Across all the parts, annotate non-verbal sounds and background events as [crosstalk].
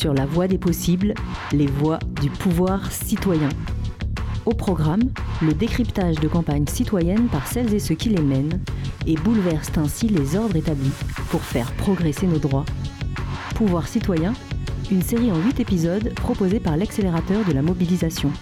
sur la voie des possibles, les voies du pouvoir citoyen. Au programme, le décryptage de campagnes citoyennes par celles et ceux qui les mènent et bouleversent ainsi les ordres établis pour faire progresser nos droits. Pouvoir citoyen, une série en 8 épisodes proposée par l'accélérateur de la mobilisation.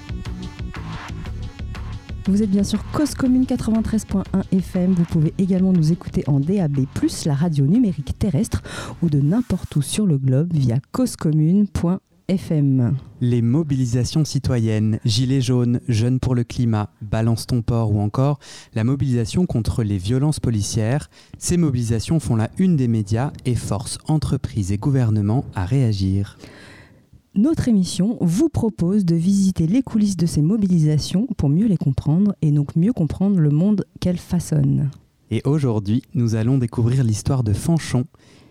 Vous êtes bien sûr Cause Commune 93.1 FM. Vous pouvez également nous écouter en DAB+, la radio numérique terrestre, ou de n'importe où sur le globe via causecommune.fm. Les mobilisations citoyennes, Gilets jaunes, Jeunes pour le climat, Balance ton port ou encore la mobilisation contre les violences policières, ces mobilisations font la une des médias et forcent entreprises et gouvernements à réagir. Notre émission vous propose de visiter les coulisses de ces mobilisations pour mieux les comprendre et donc mieux comprendre le monde qu'elles façonnent. Et aujourd'hui, nous allons découvrir l'histoire de Fanchon,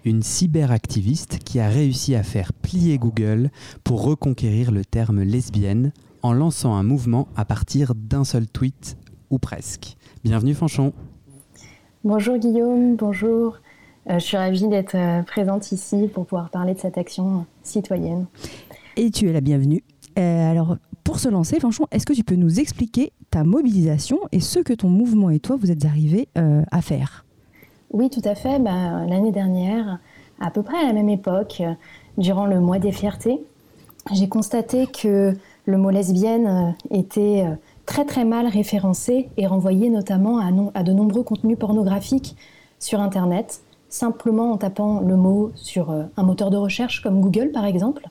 une cyberactiviste qui a réussi à faire plier Google pour reconquérir le terme lesbienne en lançant un mouvement à partir d'un seul tweet, ou presque. Bienvenue Fanchon. Bonjour Guillaume, bonjour. Euh, je suis ravie d'être euh, présente ici pour pouvoir parler de cette action citoyenne et tu es la bienvenue. Euh, alors, pour se lancer, franchement, est-ce que tu peux nous expliquer ta mobilisation et ce que ton mouvement et toi, vous êtes arrivés euh, à faire? Oui, tout à fait. Bah, l'année dernière, à peu près à la même époque, durant le mois des fiertés, j'ai constaté que le mot lesbienne euh, était très très mal référencé et renvoyé notamment à de nombreux contenus pornographiques sur Internet, simplement en tapant le mot sur un moteur de recherche comme Google par exemple.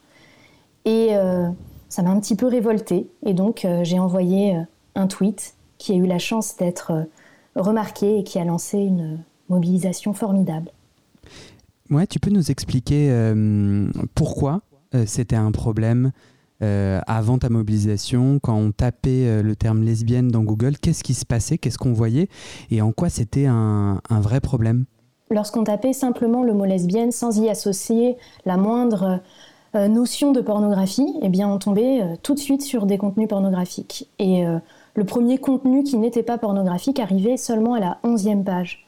Et euh, ça m'a un petit peu révoltée. Et donc, euh, j'ai envoyé euh, un tweet qui a eu la chance d'être remarqué et qui a lancé une mobilisation formidable. Ouais, tu peux nous expliquer pourquoi c'était un problème avant ta mobilisation, quand on tapait le terme lesbienne dans Google, qu'est-ce qui se passait, qu'est-ce qu'on voyait et en quoi c'était un, un, vrai problème? Lorsqu'on tapait simplement le mot lesbienne sans y associer la moindre notion de pornographie, eh bien, on tombait euh, tout de suite sur des contenus pornographiques. Et euh, le premier contenu qui n'était pas pornographique arrivait seulement à la onzième page.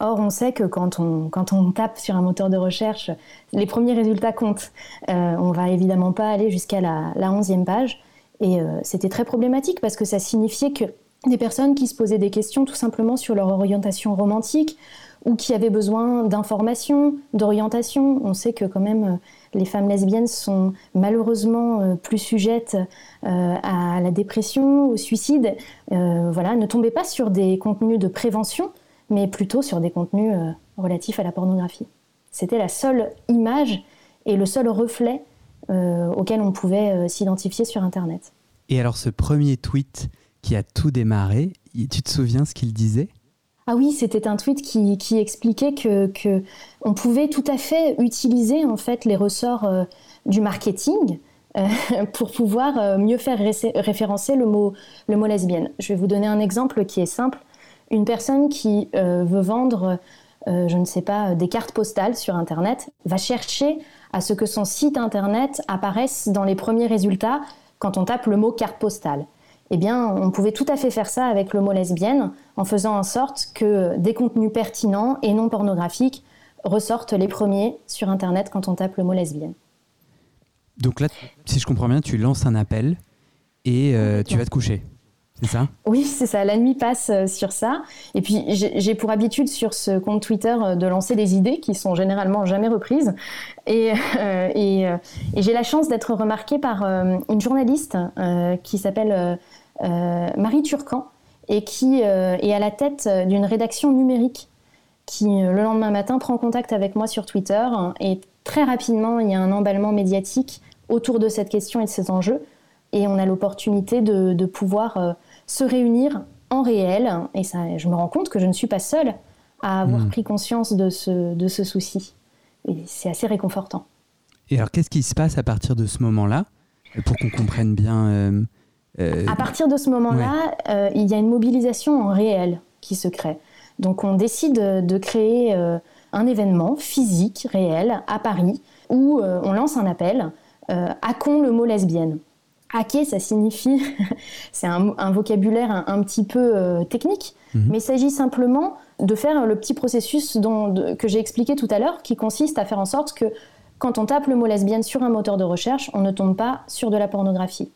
Or, on sait que quand on, tape sur un moteur de recherche, les premiers résultats comptent. Euh, on va évidemment pas aller jusqu'à la, la onzième page. Et c'était très problématique parce que ça signifiait que des personnes qui se posaient des questions tout simplement sur leur orientation romantique ou qui avaient besoin d'informations, d'orientation. On sait que quand même les femmes lesbiennes sont malheureusement euh, plus sujettes euh, à la dépression, au suicide. Euh, voilà, ne tombez pas sur des contenus de prévention, mais plutôt sur des contenus relatifs à la pornographie. C'était la seule image et le seul reflet auquel on pouvait s'identifier sur Internet. Et alors ce premier tweet qui a tout démarré, tu te souviens ce qu'il disait? Ah oui, c'était un tweet qui, expliquait que, on pouvait tout à fait utiliser en fait les ressorts euh, du marketing euh, [laughs] pour pouvoir euh, mieux faire référencer le mot, le mot lesbienne. Je vais vous donner un exemple qui est simple. Une personne qui veut vendre, je ne sais pas, des cartes postales sur Internet va chercher à ce que son site Internet apparaisse dans les premiers résultats quand on tape le mot carte postale eh bien, on pouvait tout à fait faire ça avec le mot lesbienne, en faisant en sorte que des contenus pertinents et non pornographiques ressortent les premiers sur Internet quand on tape le mot lesbienne. Donc là, si je comprends bien, tu lances un appel et euh, tu vas te coucher. C'est ça? Oui, c'est ça. La nuit passe euh, sur ça. Et puis, j'ai pour habitude sur ce compte Twitter euh, de lancer des idées qui sont généralement jamais reprises. Et, et, j'ai la chance d'être remarquée par une journaliste qui s'appelle Marie Turcan, et qui euh, est à la tête d'une rédaction numérique qui, euh, le lendemain matin, prend contact avec moi sur Twitter. Et très rapidement, il y a un emballement médiatique autour de cette question et de ces enjeux. Et on a l'opportunité de, pouvoir se réunir en réel. Et ça, je me rends compte que je ne suis pas seule à avoir hmm. pris conscience de ce, de ce souci. Et c'est assez réconfortant. Et alors, qu'est-ce qui se passe à partir de ce moment-là Pour qu'on comprenne bien euh, à partir de ce moment-là, euh, il y a une mobilisation en réel qui se crée. Donc on décide de créer euh, un événement physique, réel, à Paris, où on lance un appel Hackons le mot lesbienne. Hacker, ça signifie, [laughs] c'est un, vocabulaire un, petit peu technique, mhm. mais il s'agit simplement de faire le petit processus dont, que j'ai expliqué tout à l'heure, qui consiste à faire en sorte que quand on tape le mot lesbienne sur un moteur de recherche, on ne tombe pas sur de la pornographie.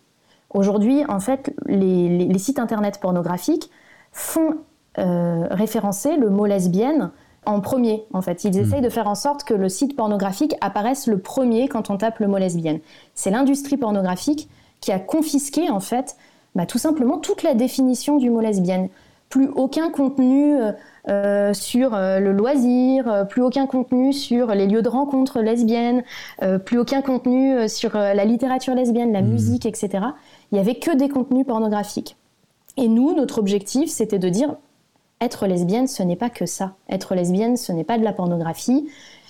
Aujourd'hui, en fait, les, sites internet pornographiques font euh, référencer le mot lesbienne en premier, en fait. Ils hmm. essayent de faire en sorte que le site pornographique apparaisse le premier quand on tape le mot lesbienne. C'est l'industrie pornographique qui a confisqué, en fait, bah, tout simplement toute la définition du mot lesbienne. Plus aucun contenu euh, euh, sur euh, le loisir, plus aucun contenu sur les lieux de rencontre lesbiennes, plus aucun contenu sur la littérature lesbienne, la hmm. musique, etc. Il n'y avait que des contenus pornographiques. Et nous, notre objectif, c'était de dire être lesbienne, ce n'est pas que ça. Être lesbienne, ce n'est pas de la pornographie.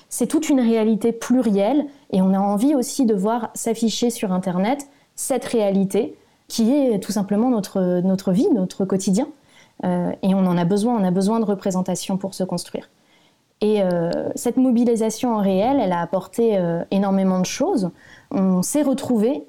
C'est toute une réalité plurielle et on a envie aussi de voir s'afficher sur Internet cette réalité qui est tout simplement notre, notre vie, notre quotidien. Euh, et on en a besoin, on a besoin de représentation pour se construire. Et euh, cette mobilisation en réel, elle a apporté euh, énormément de choses. On s'est retrouvés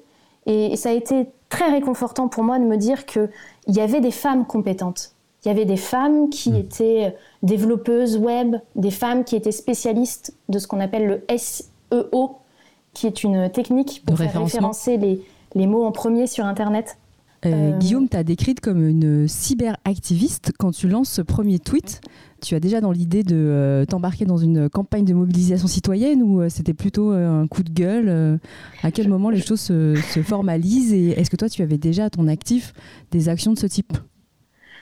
et ça a été très réconfortant pour moi de me dire qu'il y avait des femmes compétentes il y avait des femmes qui hmm. étaient développeuses web, des femmes qui étaient spécialistes de ce qu'on appelle le SEO, qui est une technique pour faire référencer les, les, mots en premier sur Internet. Euh, euh, Guillaume, tu as décrite comme une cyberactiviste. Quand tu lances ce premier tweet, tu as déjà dans l'idée de euh, t'embarquer dans une campagne de mobilisation citoyenne ou c'était plutôt un coup de gueule À quel moment les choses se, se formalisent Et est-ce que toi, tu avais déjà à ton actif des actions de ce type?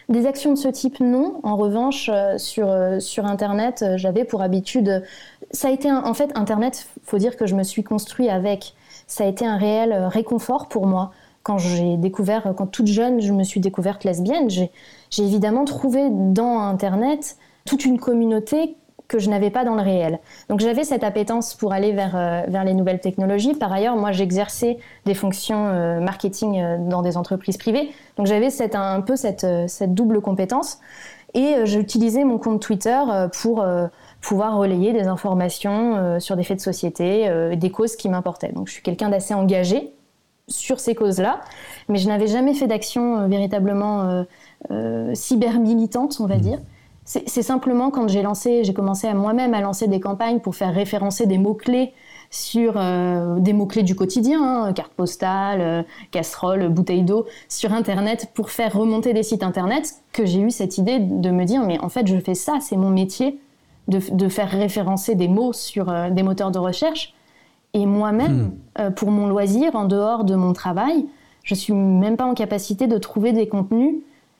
Des actions de ce type, non. En revanche, sur, sur Internet, j'avais pour habitude. Ça a été en fait Internet. Faut dire que je me suis construit avec. Ça a été un réel réconfort pour moi quand j'ai découvert, quand toute jeune, je me suis découverte lesbienne. J'ai évidemment trouvé dans Internet toute une communauté que je n'avais pas dans le réel. Donc j'avais cette appétence pour aller vers, euh, les nouvelles technologies. Par ailleurs, moi j'exerçais des fonctions euh, marketing euh, dans des entreprises privées. Donc j'avais un peu cette, cette double compétence. Et j'utilisais mon compte Twitter pour pouvoir relayer des informations sur des faits de société, des causes qui m'importaient. Donc je suis quelqu'un d'assez engagé sur ces causes-là, mais je n'avais jamais fait d'action véritablement cyber-militante, on va mmh. dire. C'est simplement quand j'ai lancé, j'ai commencé à moi-même à lancer des campagnes pour faire référencer des mots-clés sur euh, des mots-clés du quotidien, hein, carte postale, euh, casserole, bouteille d'eau, sur Internet pour faire remonter des sites Internet, que j'ai eu cette idée de me dire, mais en fait, je fais ça, c'est mon métier, de, faire référencer des mots sur euh, des moteurs de recherche. Et moi-même, hmm. pour mon loisir, en dehors de mon travail, je suis même pas en capacité de trouver des contenus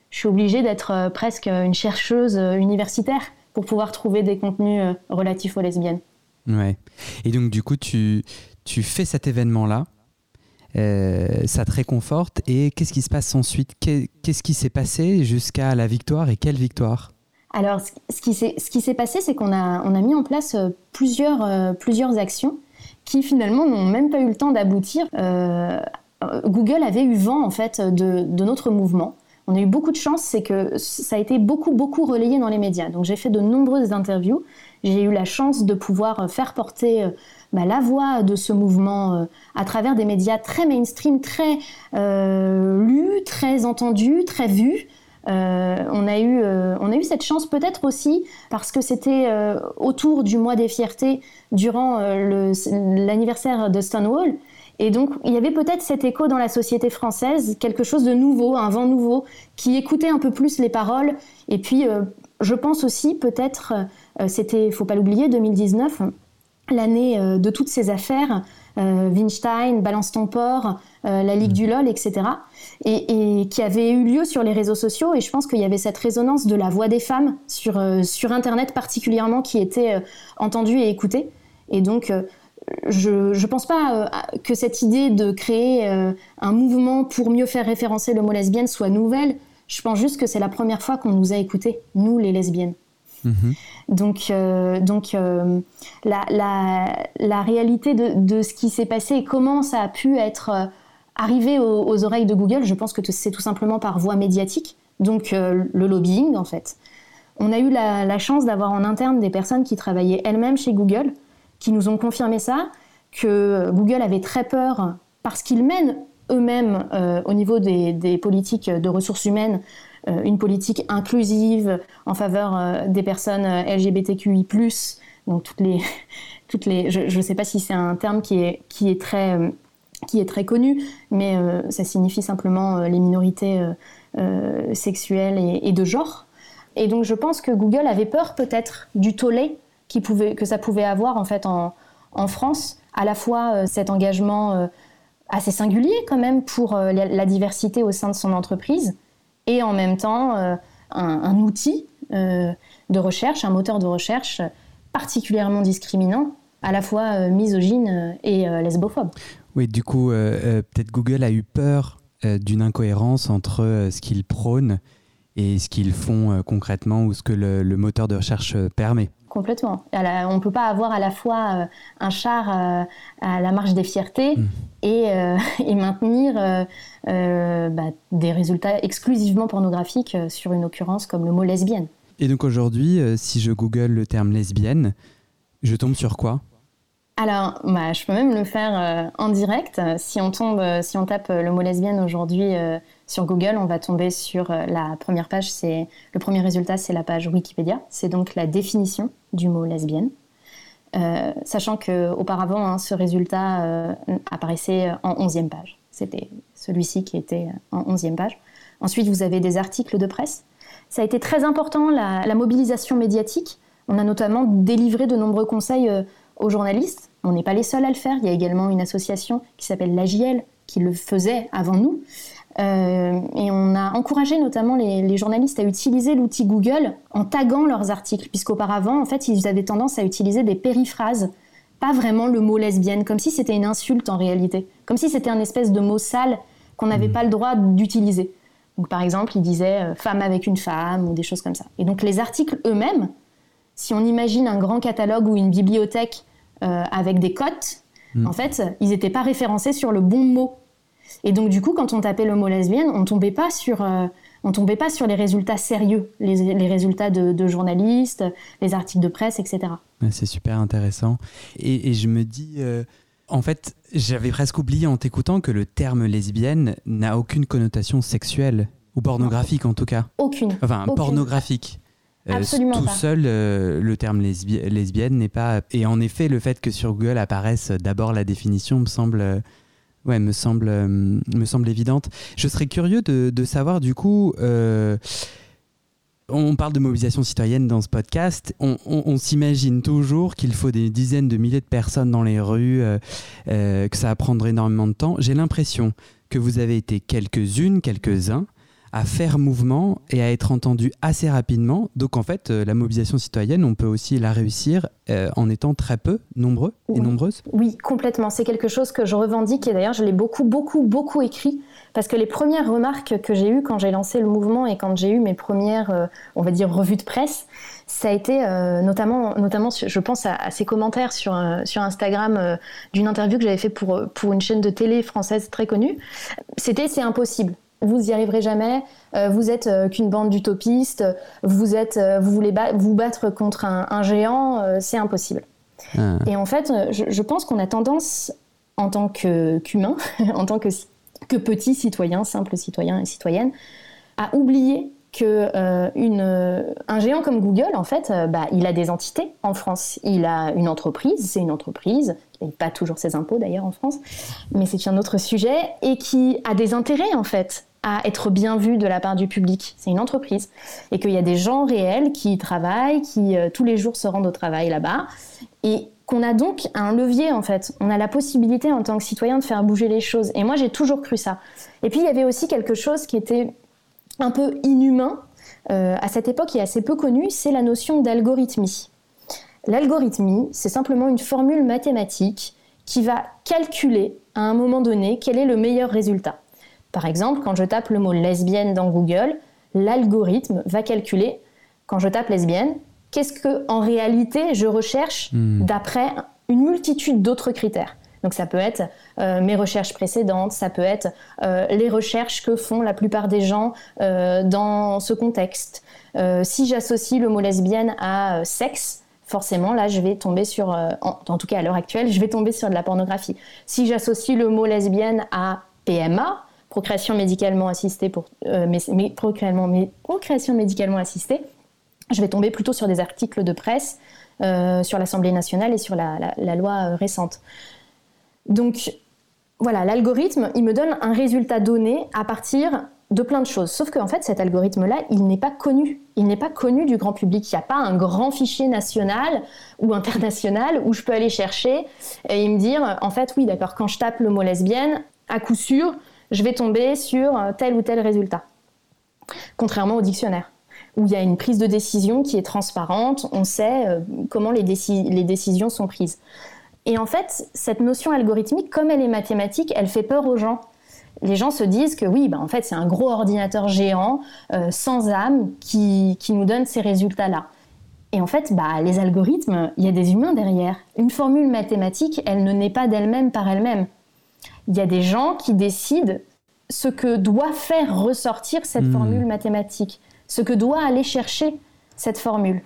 je suis obligée d'être euh, presque une chercheuse euh, universitaire pour pouvoir trouver des contenus euh, relatifs aux lesbiennes. Ouais. Et donc, du coup, tu, tu fais cet événement-là. ça te réconforte. Et qu'est-ce qui se passe ensuite? Qu'est-ce qui s'est passé jusqu'à la victoire et quelle victoire? Alors, ce qui s'est passé, c'est qu'on a, on a mis en place plusieurs, plusieurs actions qui finalement n'ont même pas eu le temps d'aboutir. Google avait eu vent en fait de, notre mouvement on a eu beaucoup de chance, c'est que ça a été beaucoup, beaucoup relayé dans les médias. Donc j'ai fait de nombreuses interviews. J'ai eu la chance de pouvoir euh, faire porter euh, bah, la voix de ce mouvement euh, à travers des médias très mainstream, très lus, très entendus, très vus. On, a eu, on a eu cette chance peut-être aussi parce que c'était autour du mois des fiertés durant l'anniversaire de Stonewall et donc, il y avait peut-être cet écho dans la société française, quelque chose de nouveau, un vent nouveau, qui écoutait un peu plus les paroles. Et puis, euh, je pense aussi, peut-être, euh, c'était, faut pas l'oublier, 2019, l'année euh, de toutes ces affaires, Weinstein, Balance ton port, la Ligue du LOL, etc., et, et, qui avait eu lieu sur les réseaux sociaux. Et je pense qu'il y avait cette résonance de la voix des femmes sur, sur Internet particulièrement qui était entendue et écoutée. Et donc, je ne pense pas euh, que cette idée de créer euh, un mouvement pour mieux faire référencer le mot lesbienne soit nouvelle. Je pense juste que c'est la première fois qu'on nous a écoutés, nous les lesbiennes. Mhm. Donc, euh, donc la, la, réalité de, de ce qui s'est passé et comment ça a pu être arrivé aux, oreilles de Google, je pense que c'est tout simplement par voie médiatique, donc le lobbying en fait. On a eu la, la chance d'avoir en interne des personnes qui travaillaient elles-mêmes chez Google, qui nous ont confirmé ça, que Google avait très peur parce qu'ils mènent eux-mêmes euh, au niveau des, politiques de ressources humaines euh, une politique inclusive en faveur euh, des personnes LGBTQI+, donc toutes les, [laughs] toutes les, je ne sais pas si c'est un terme qui est, qui est très qui est très connu, mais ça signifie simplement les minorités sexuelles et, et, de genre. Et donc je pense que Google avait peur peut-être du tollé qui pouvait, que ça pouvait avoir en fait en, en France, à la fois cet engagement assez singulier quand même pour la diversité au sein de son entreprise, et en même temps un, un, outil de recherche, un moteur de recherche particulièrement discriminant, à la fois euh, misogyne euh, et euh, lesbophobe. Oui, du coup, peut-être Google a eu peur d'une incohérence entre ce qu'ils prônent et ce qu'ils font concrètement ou ce que le, moteur de recherche permet. Complètement. on ne peut pas avoir à la fois un char à la marche des fiertés hmm. et, [laughs] maintenir bah, des résultats exclusivement pornographiques sur une occurrence comme le mot lesbienne. Et donc aujourd'hui, euh, si je google le terme lesbienne, je tombe sur quoi? Alors, bah, je peux même le faire euh, en direct. Si on tombe, euh, si on tape le mot lesbienne aujourd'hui sur Google, on va tomber sur la première page. C'est le premier résultat, c'est la page Wikipédia. C'est donc la définition du mot lesbienne. sachant que auparavant, hein, ce résultat apparaissait en 11e page. C'était celui-ci qui était en 11e page. Ensuite, vous avez des articles de presse ça a été très important, la, mobilisation médiatique. On a notamment délivré de nombreux conseils euh, aux journalistes. On n'est pas les seuls à le faire. Il y a également une association qui s'appelle l'AJL qui le faisait avant nous. Euh, et on a encouragé notamment les, journalistes à utiliser l'outil Google en taguant leurs articles, puisqu'auparavant, en fait, ils avaient tendance à utiliser des périphrases, pas vraiment le mot lesbienne, comme si c'était une insulte en réalité, comme si c'était un espèce de mot sale qu'on n'avait mmh. pas le droit d'utiliser. Donc, par exemple, il disait euh, femme avec une femme ou des choses comme ça. Et donc, les articles eux-mêmes, si on imagine un grand catalogue ou une bibliothèque euh, avec des cotes, hmm. en fait, ils n'étaient pas référencés sur le bon mot. Et donc, du coup, quand on tapait le mot lesbienne, on tombait pas sur, euh, on tombait pas sur les résultats sérieux, les, résultats de, journalistes, les articles de presse, etc. C'est super intéressant. Et, je me dis, en fait, j'avais presque oublié en t'écoutant que le terme lesbienne n'a aucune connotation sexuelle ou pornographique en tout cas. Aucune. Enfin, pornographique. Euh, Absolument tout seul, euh, le terme lesbienne n'est pas. Et en effet, le fait que sur Google apparaisse d'abord la définition me semble, euh, ouais, me semble, me semble évidente. Je serais curieux de, de savoir du coup on parle de mobilisation citoyenne dans ce podcast. On, s'imagine toujours qu'il faut des dizaines de milliers de personnes dans les rues, euh, euh, que ça va prendre énormément de temps. J'ai l'impression que vous avez été quelques-unes, quelques-uns à faire mouvement et à être entendu assez rapidement. Donc en fait, euh, la mobilisation citoyenne, on peut aussi la réussir euh, en étant très peu nombreux et nombreuses. Oui, complètement. C'est quelque chose que je revendique et d'ailleurs je l'ai beaucoup, beaucoup, beaucoup écrit parce que les premières remarques que j'ai eues quand j'ai lancé le mouvement et quand j'ai eu mes premières, euh, on va dire, revues de presse, ça a été notamment, notamment, je pense à, ces commentaires sur, sur Instagram d'une interview que j'avais fait pour, pour une chaîne de télé française très connue. C'était c'est impossible vous y arriverez jamais, euh, vous êtes euh, qu'une bande d'utopistes, vous êtes, euh, vous voulez vous battre contre un, géant, c'est impossible. Ah. Et en fait, je, pense qu'on a tendance, en tant qu'humain, [laughs] en tant que, que petit citoyen, simple citoyen et citoyenne, à oublier que une, un géant comme Google, en fait, bah, il a des entités en France. Il a une entreprise, c'est une entreprise, paye pas toujours ses impôts d'ailleurs en France, mais c'est un autre sujet, et qui a des intérêts en fait à être bien vu de la part du public. C'est une entreprise. Et qu'il y a des gens réels qui travaillent, qui euh, tous les jours se rendent au travail là-bas. Et qu'on a donc un levier en fait. On a la possibilité en tant que citoyen de faire bouger les choses. Et moi j'ai toujours cru ça. Et puis il y avait aussi quelque chose qui était un peu inhumain euh, à cette époque et assez peu connu, c'est la notion d'algorithmie. L'algorithmie, c'est simplement une formule mathématique qui va calculer à un moment donné quel est le meilleur résultat. Par exemple, quand je tape le mot lesbienne dans Google, l'algorithme va calculer, quand je tape lesbienne, qu'est-ce que en réalité je recherche hmm. d'après une multitude d'autres critères. Donc ça peut être euh, mes recherches précédentes, ça peut être euh, les recherches que font la plupart des gens euh, dans ce contexte. si j'associe le mot lesbienne à sexe, forcément là je vais tomber sur, en, en, tout cas à l'heure actuelle, je vais tomber sur de la pornographie. Si j'associe le mot lesbienne à PMA, procréation médicalement assistée euh, procréation, médicalement assistée, je vais tomber plutôt sur des articles de presse sur l'Assemblée nationale et sur la loi récente. Donc voilà, l'algorithme, il me donne un résultat donné à partir de plein de choses. Sauf qu'en fait, cet algorithme-là, il n'est pas connu. Il n'est pas connu du grand public. Il n'y a pas un grand fichier national ou international où je peux aller chercher et me dire, en fait, oui, d'accord, quand je tape le mot lesbienne, à coup sûr, je vais tomber sur tel ou tel résultat. Contrairement au dictionnaire, où il y a une prise de décision qui est transparente, on sait euh, comment les, décisions sont prises. Et en fait, cette notion algorithmique, comme elle est mathématique, elle fait peur aux gens les gens se disent que oui, bah en fait, c'est un gros ordinateur géant, euh, sans âme, qui, nous donne ces résultats-là. Et en fait, bah, les algorithmes, il y a des humains derrière. Une formule mathématique, elle ne naît pas d'elle-même par elle-même. Il y a des gens qui décident ce que doit faire ressortir cette hmm. formule mathématique, ce que doit aller chercher cette formule.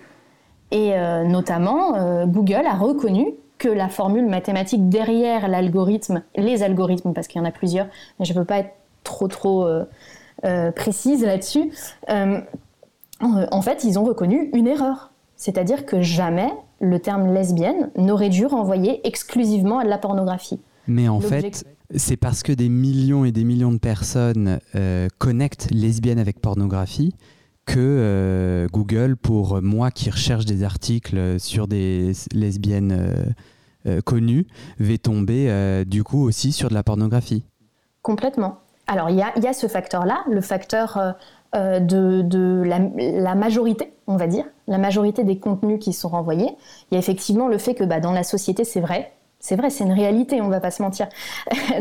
Et euh, notamment, euh, Google a reconnu que la formule mathématique derrière l'algorithme, les algorithmes, parce qu'il y en a plusieurs, mais je ne veux pas être trop trop euh, précise là-dessus, en fait, ils ont reconnu une erreur. C'est-à-dire que jamais le terme lesbienne n'aurait dû renvoyer exclusivement à de la pornographie. Mais en fait, c'est parce que des millions et des millions de personnes connectent lesbienne avec pornographie que Google, pour moi qui recherche des articles sur des lesbiennes euh, connu va tomber euh, du coup aussi sur de la pornographie. Complètement. Alors il y a, ce facteur-là, le facteur euh, de, la, majorité, on va dire, la majorité des contenus qui sont renvoyés. Il y a effectivement le fait que bah, dans la société, c'est vrai, c'est vrai, c'est une réalité, on va pas se mentir. [laughs]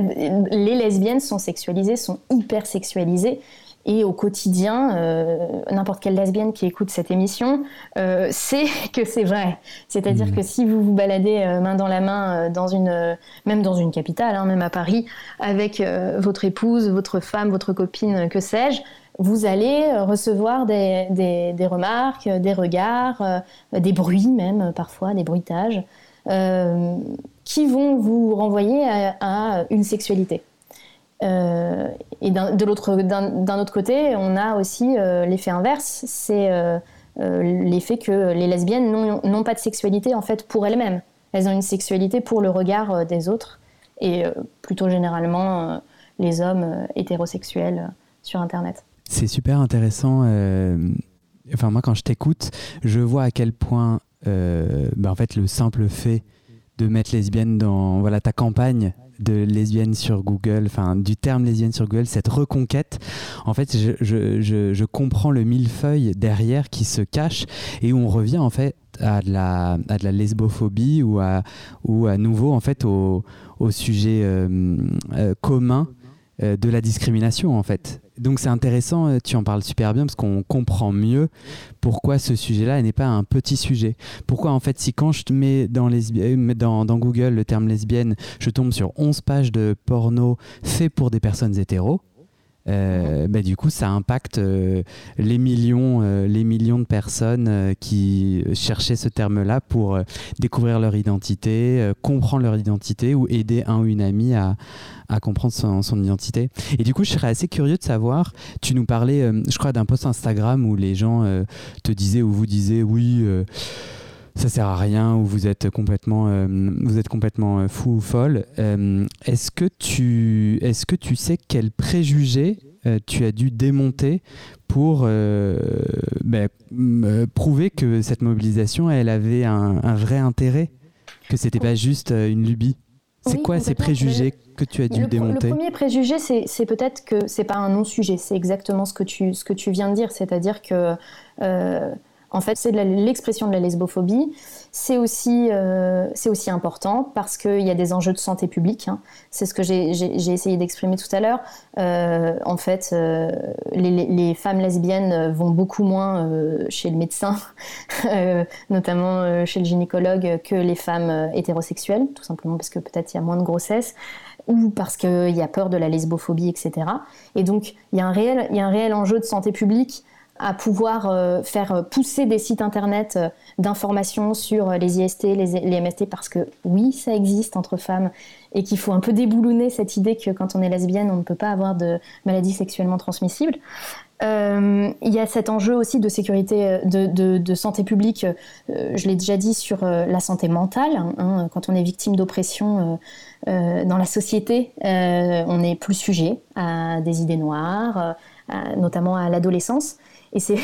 les lesbiennes sont sexualisées, sont hyper sexualisées. Et au quotidien, euh, n'importe quelle lesbienne qui écoute cette émission euh, sait [laughs] que c'est vrai. C'est-à-dire mmh. que si vous vous baladez euh, main dans la main dans une, même dans une capitale, hein, même à Paris, avec votre épouse, votre femme, votre copine, que sais-je, vous allez recevoir des, des, remarques, des regards, des bruits même parfois, des bruitages, qui vont vous renvoyer à une sexualité. Euh, et d'un autre côté, on a aussi euh, l'effet inverse, c'est euh, l'effet que les lesbiennes n'ont pas de sexualité en fait pour elles-mêmes. Elles ont une sexualité pour le regard des autres et plutôt généralement les hommes hétérosexuels sur Internet. C'est super intéressant. Enfin moi quand je t'écoute, je vois à quel point bah, en fait le simple fait de mettre lesbienne dans voilà ta campagne de lesbienne sur Google, enfin du terme lesbienne sur Google, cette reconquête, en fait, je, je, je, comprends le millefeuille derrière qui se cache et où on revient en fait à de la, à de la lesbophobie ou à, ou à nouveau en fait au, au sujet euh, euh, commun euh, de la discrimination en fait. Donc c'est intéressant, euh, tu en parles super bien parce qu'on comprend mieux pourquoi ce sujet-là n'est pas un petit sujet. Pourquoi en fait si quand je te mets dans, euh, dans, dans Google le terme lesbienne, je tombe sur 11 pages de porno fait pour des personnes hétéros, euh, bah, du coup, ça impacte euh, les, millions, euh, les millions de personnes qui cherchaient ce terme-là pour découvrir leur identité, comprendre leur identité ou aider un ou une amie à, comprendre son, identité. Et du coup, je serais assez curieux de savoir, tu nous parlais, je crois, d'un post Instagram où les gens te disaient ou vous disaient, oui ça sert à rien ou vous êtes complètement, euh, vous êtes complètement euh, fou ou folle. Euh, est-ce que tu, est-ce que tu sais quel préjugé tu as dû démonter pour ben, prouver que cette mobilisation, elle avait un, vrai intérêt, que c'était pas juste une lubie? C'est quoi ces préjugés que tu as dû démonter Le premier préjugé, c'est peut-être que c'est pas un non-sujet, c'est exactement ce que tu, ce que tu viens de dire, c'est-à-dire que en fait, c'est l'expression de la lesbophobie. C'est aussi, euh, aussi important parce qu'il y a des enjeux de santé publique. Hein. C'est ce que j'ai essayé d'exprimer tout à l'heure. Euh, en fait, euh, les, femmes lesbiennes vont beaucoup moins chez le médecin, [laughs] notamment chez le gynécologue, que les femmes hétérosexuelles, tout simplement parce que peut-être il y a moins de grossesse ou parce qu'il y a peur de la lesbophobie, etc. Et donc, il y, a un réel, il y a un réel enjeu de santé publique à pouvoir euh, faire pousser des sites internet euh, d'informations sur les IST, les, MST, parce que oui, ça existe entre femmes et qu'il faut un peu déboulonner cette idée que quand on est lesbienne, on ne peut pas avoir de maladies sexuellement transmissibles. Euh, il y a cet enjeu aussi de sécurité, de, santé publique, je l'ai déjà dit, sur la santé mentale. Hein, quand on est victime d'oppression dans la société, on est plus sujet à des idées noires, notamment à l'adolescence. Et, ça,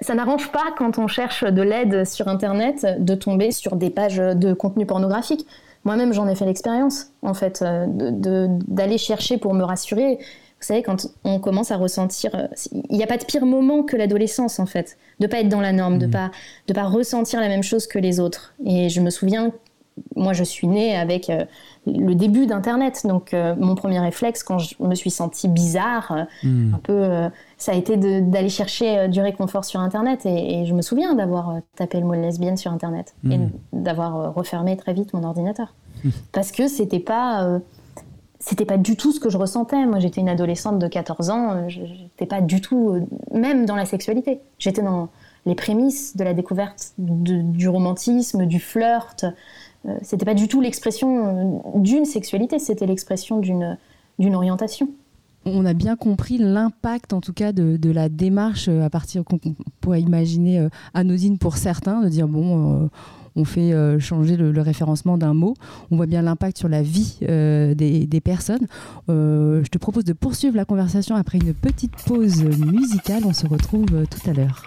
ça n'arrange pas quand on cherche de l'aide sur Internet de tomber sur des pages de contenu pornographique. Moi-même, j'en ai fait l'expérience, en fait, euh, d'aller chercher pour me rassurer. Vous savez, quand on commence à ressentir, euh, il n'y a pas de pire moment que l'adolescence, en fait, de pas être dans la norme, de mmh. pas de pas ressentir la même chose que les autres. Et je me souviens, moi, je suis née avec euh, le début d'Internet, donc mon premier réflexe quand je me suis sentie bizarre, mmh. un peu, ça a été d'aller chercher du réconfort sur Internet. Et, je me souviens d'avoir tapé le mot lesbienne sur Internet et mmh. d'avoir refermé très vite mon ordinateur parce que c'était pas euh, c'était pas du tout ce que je ressentais. Moi, j'étais une adolescente de 14 ans, euh, j'étais pas du tout, euh, même dans la sexualité. J'étais dans les prémices de la découverte du romantisme, du flirt. C'était pas du tout l'expression d'une sexualité, c'était l'expression d'une orientation. On a bien compris l'impact, en tout cas, de, de la démarche à partir qu'on pourrait imaginer anodine pour certains, de dire bon on fait euh, changer le, référencement d'un mot. On voit bien l'impact sur la vie euh, des, personnes. Euh, je te propose de poursuivre la conversation après une petite pause musicale. On se retrouve tout à l'heure.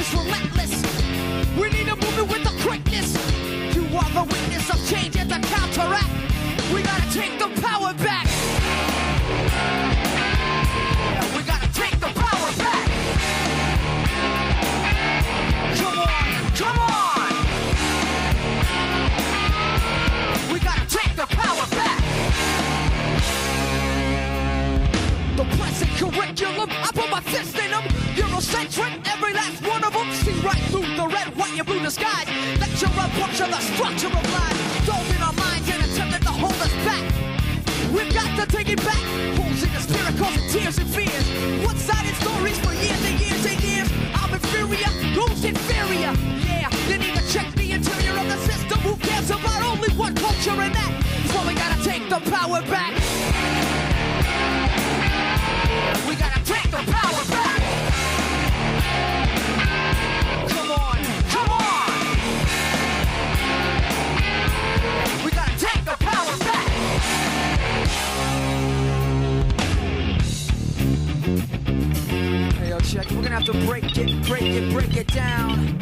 Is relentless. We need a movement with the quickness. You are the witness of change and the counteract. We gotta take the power back. We gotta take the power back. Come on, come on. We gotta take the power back. The present curriculum, I put my fist in them. Eurocentric, right through the red, white, and blue skies. Lecture of the structure of life. Dove in our minds and attempted to hold us back. We've got to take it back. Holes in the spirit causing tears and fears. One-sided stories for years and years and years. I'm inferior, who's inferior? Yeah, didn't even check the interior of the system. Who cares about only one culture and that? So we gotta take the power back. We gotta take the power back. Have to break it, break it, break it down.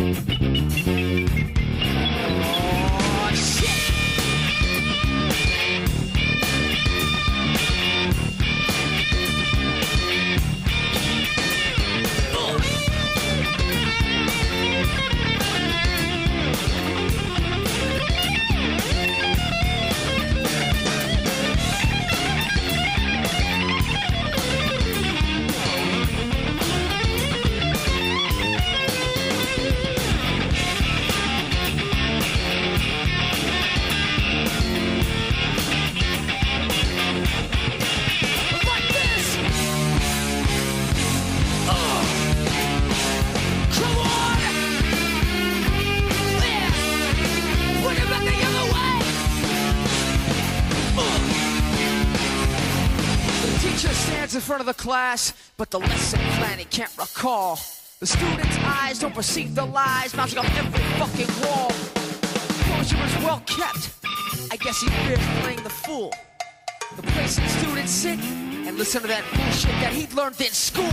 But the lesson plan he can't recall. The students' eyes don't perceive the lies mounting on every fucking wall. Closure is well kept. I guess he fears playing the fool. The place that students sit and listen to that bullshit that he learned in school.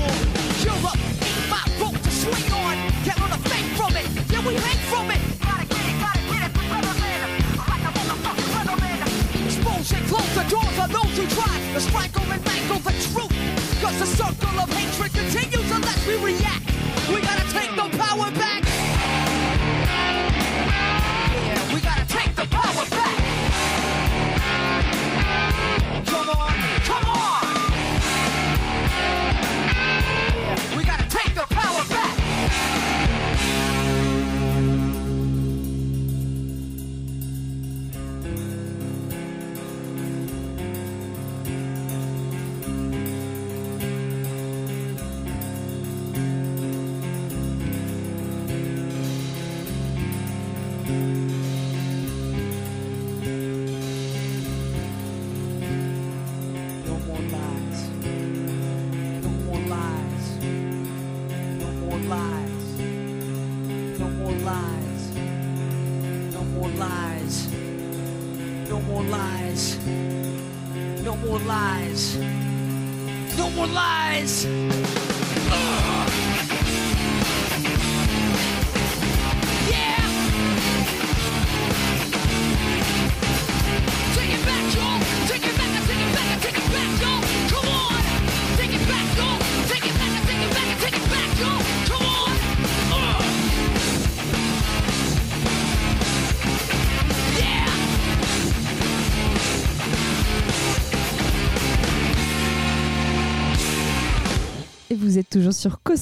You're ain't my rope to swing on. Can't learn a thing from it. Yeah, we hang from it. Gotta get it, gotta get it, and close the doors on those who try to strangle and mangle the truth. Cause the circle of hatred continues unless we react. We gotta take the power back. Lies. No more lies.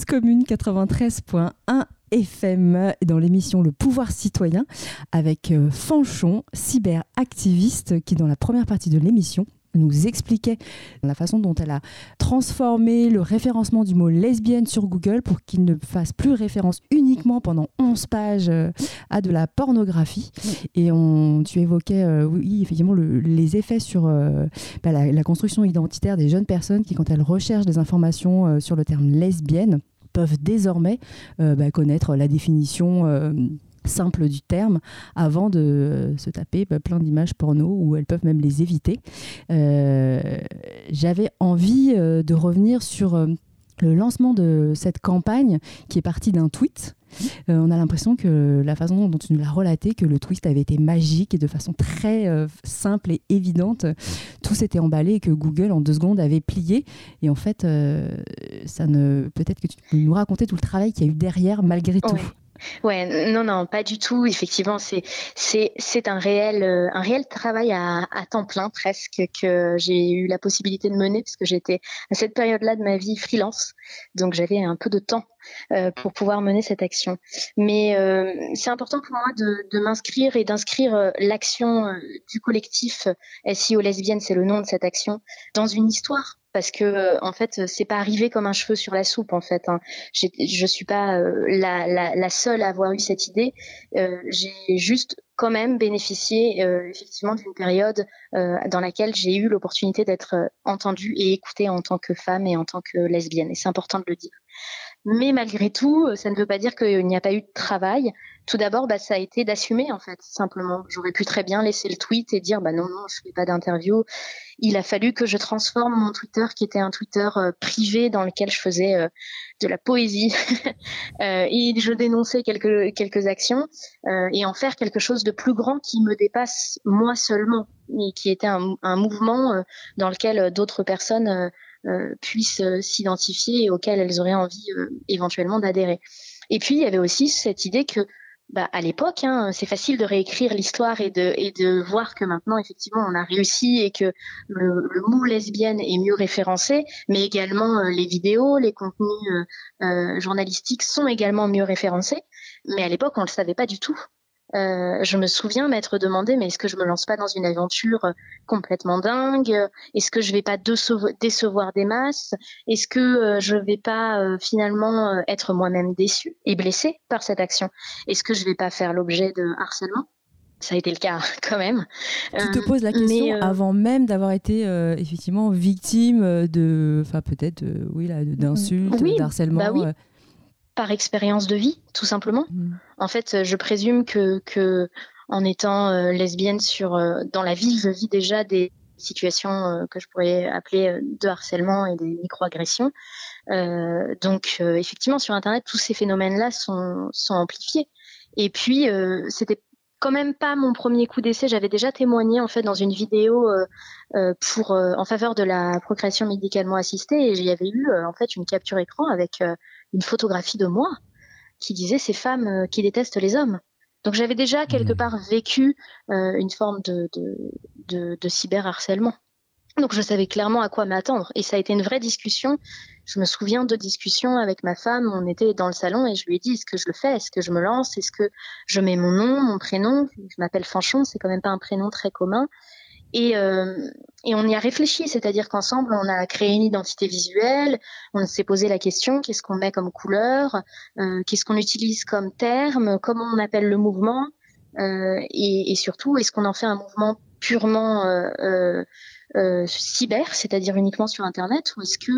Cause Commune 93.1 FM dans l'émission Le pouvoir citoyen avec euh, Fanchon, cyberactiviste, qui dans la première partie de l'émission nous expliquait la façon dont elle a transformé le référencement du mot lesbienne sur Google pour qu'il ne fasse plus référence uniquement pendant 11 pages euh, à de la pornographie. Et on, tu évoquais, euh, oui, effectivement, le- les effets sur euh, bah, la, la construction identitaire des jeunes personnes qui, quand elles recherchent des informations euh, sur le terme lesbienne, peuvent désormais euh, bah, connaître la définition euh, simple du terme avant de se taper bah, plein d'images porno où elles peuvent même les éviter. Euh, J'avais envie de revenir sur le lancement de cette campagne qui est partie d'un tweet. Euh, on a l'impression que la façon dont tu nous l'as relaté, que le tweet avait été magique et de façon très euh, simple et évidente, tout s'était emballé et que Google en deux secondes avait plié. Et en fait, euh, ça ne peut-être que tu peux nous raconter tout le travail qu'il y a eu derrière malgré tout. Ouais. Ouais, non, non, pas du tout. Effectivement, c'est c'est un réel euh, un réel travail à, à temps plein presque que j'ai eu la possibilité de mener parce que j'étais à cette période-là de ma vie freelance, donc j'avais un peu de temps euh, pour pouvoir mener cette action. Mais euh, c'est important pour moi de, m'inscrire et d'inscrire euh, l'action du collectif SEO lesbienne, c'est le nom de cette action, dans une histoire. Parce que en fait, c'est pas arrivé comme un cheveu sur la soupe en fait. Hein. Je suis pas la, seule à avoir eu cette idée. J'ai juste quand même bénéficié effectivement d'une période dans laquelle j'ai eu l'opportunité d'être entendue et écoutée en tant que femme et en tant que lesbienne. Et c'est important de le dire. Mais malgré tout, ça ne veut pas dire qu'il n'y a pas eu de travail. Tout d'abord, bah, ça a été d'assumer en fait, simplement. J'aurais pu très bien laisser le tweet et dire bah non non, je fais pas d'interview. Il a fallu que je transforme mon Twitter, qui était un Twitter euh, privé dans lequel je faisais euh, de la poésie [laughs] euh, et je dénonçais quelques quelques actions euh, et en faire quelque chose de plus grand qui me dépasse moi seulement, et qui était un, mouvement euh, dans lequel euh, d'autres personnes euh, euh, puissent euh, s'identifier et auquel elles auraient envie euh, éventuellement d'adhérer. Et puis il y avait aussi cette idée que bah, à l'époque, hein, c'est facile de réécrire l'histoire et de, et de voir que maintenant, effectivement, on a réussi et que le, le mot lesbienne est mieux référencé, mais également euh, les vidéos, les contenus euh, euh, journalistiques sont également mieux référencés. Mais à l'époque, on ne le savait pas du tout. Euh, je me souviens m'être demandé, mais est-ce que je me lance pas dans une aventure euh, complètement dingue? Est-ce que je vais pas décevo- décevoir des masses? Est-ce que euh, je vais pas euh, finalement être moi-même déçue et blessée par cette action? Est-ce que je vais pas faire l'objet de harcèlement? Ça a été le cas [laughs] quand même. Tu te poses la question avant même d'avoir été effectivement victime de, enfin peut-être, oui, d'insultes, oui, d'harcèlement. Bah oui. Par expérience de vie, tout simplement. Mm. En fait, je présume que, que en étant lesbienne sur, dans la ville, je vis déjà des situations que je pourrais appeler de harcèlement et des microagressions. Euh, donc effectivement, sur Internet, tous ces phénomènes-là sont, sont amplifiés. Et puis, c'était quand même pas mon premier coup d'essai. J'avais déjà témoigné en fait dans une vidéo euh, euh, pour euh, en faveur de la procréation médicalement assistée et il y avait eu en fait une capture écran avec une photographie de moi qui disait ces femmes qui détestent les hommes. Donc j'avais déjà quelque mmh. part vécu une forme de, de, de, de cyberharcèlement. Donc je savais clairement à quoi m'attendre et ça a été une vraie discussion je me souviens de discussions avec ma femme. On était dans le salon et je lui ai dit est-ce que je le fais? Est-ce que je me lance? Est-ce que je mets mon nom, mon prénom? Je m'appelle Fanchon, c'est quand même pas un prénom très commun. Et, euh, et on y a réfléchi, c'est-à-dire qu'ensemble, on a créé une identité visuelle, on s'est posé la question qu'est-ce qu'on met comme couleur, euh, qu'est-ce qu'on utilise comme terme, comment on appelle le mouvement, euh, et, et, surtout, est-ce qu'on en fait un mouvement purement euh, euh, cyber, c'est-à-dire uniquement sur Internet, ou est-ce que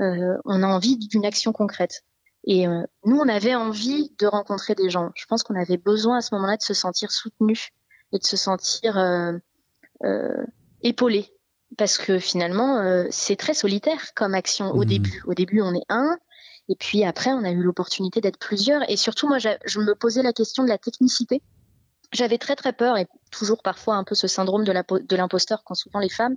euh, on a envie d'une action concrète? Et euh, nous, on avait envie de rencontrer des gens. Je pense qu'on avait besoin à ce moment-là de se sentir soutenu et de se sentir euh, euh, épaulé. Parce que finalement, c'est très solitaire comme action au mmh. début. Au début, on est un, et puis après, on a eu l'opportunité d'être plusieurs. Et surtout, moi, je me posais la question de la technicité. J'avais très très peur, et toujours parfois un peu ce syndrome de l'imposteur qu'ont souvent les femmes,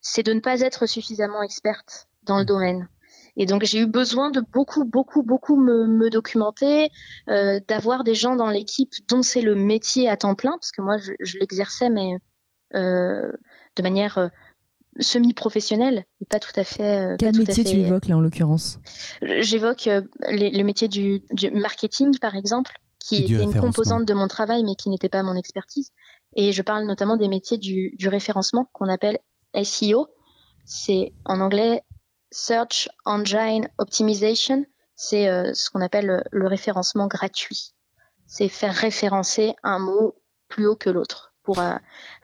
c'est de ne pas être suffisamment experte dans le domaine. Et donc j'ai eu besoin de beaucoup, beaucoup, beaucoup me, me documenter, euh, d'avoir des gens dans l'équipe dont c'est le métier à temps plein, parce que moi je, je l'exerçais mais euh, de manière euh, semi-professionnelle, pas tout à fait. Euh, Quel métier tu évoques là en l'occurrence? J'évoque euh, le métier du, du, marketing par exemple, qui était une composante de mon travail mais qui n'était pas mon expertise. Et je parle notamment des métiers du, du référencement qu'on appelle SEO. C'est en anglais Search Engine Optimization, c'est euh, ce qu'on appelle le, référencement gratuit. C'est faire référencer un mot plus haut que l'autre pour euh,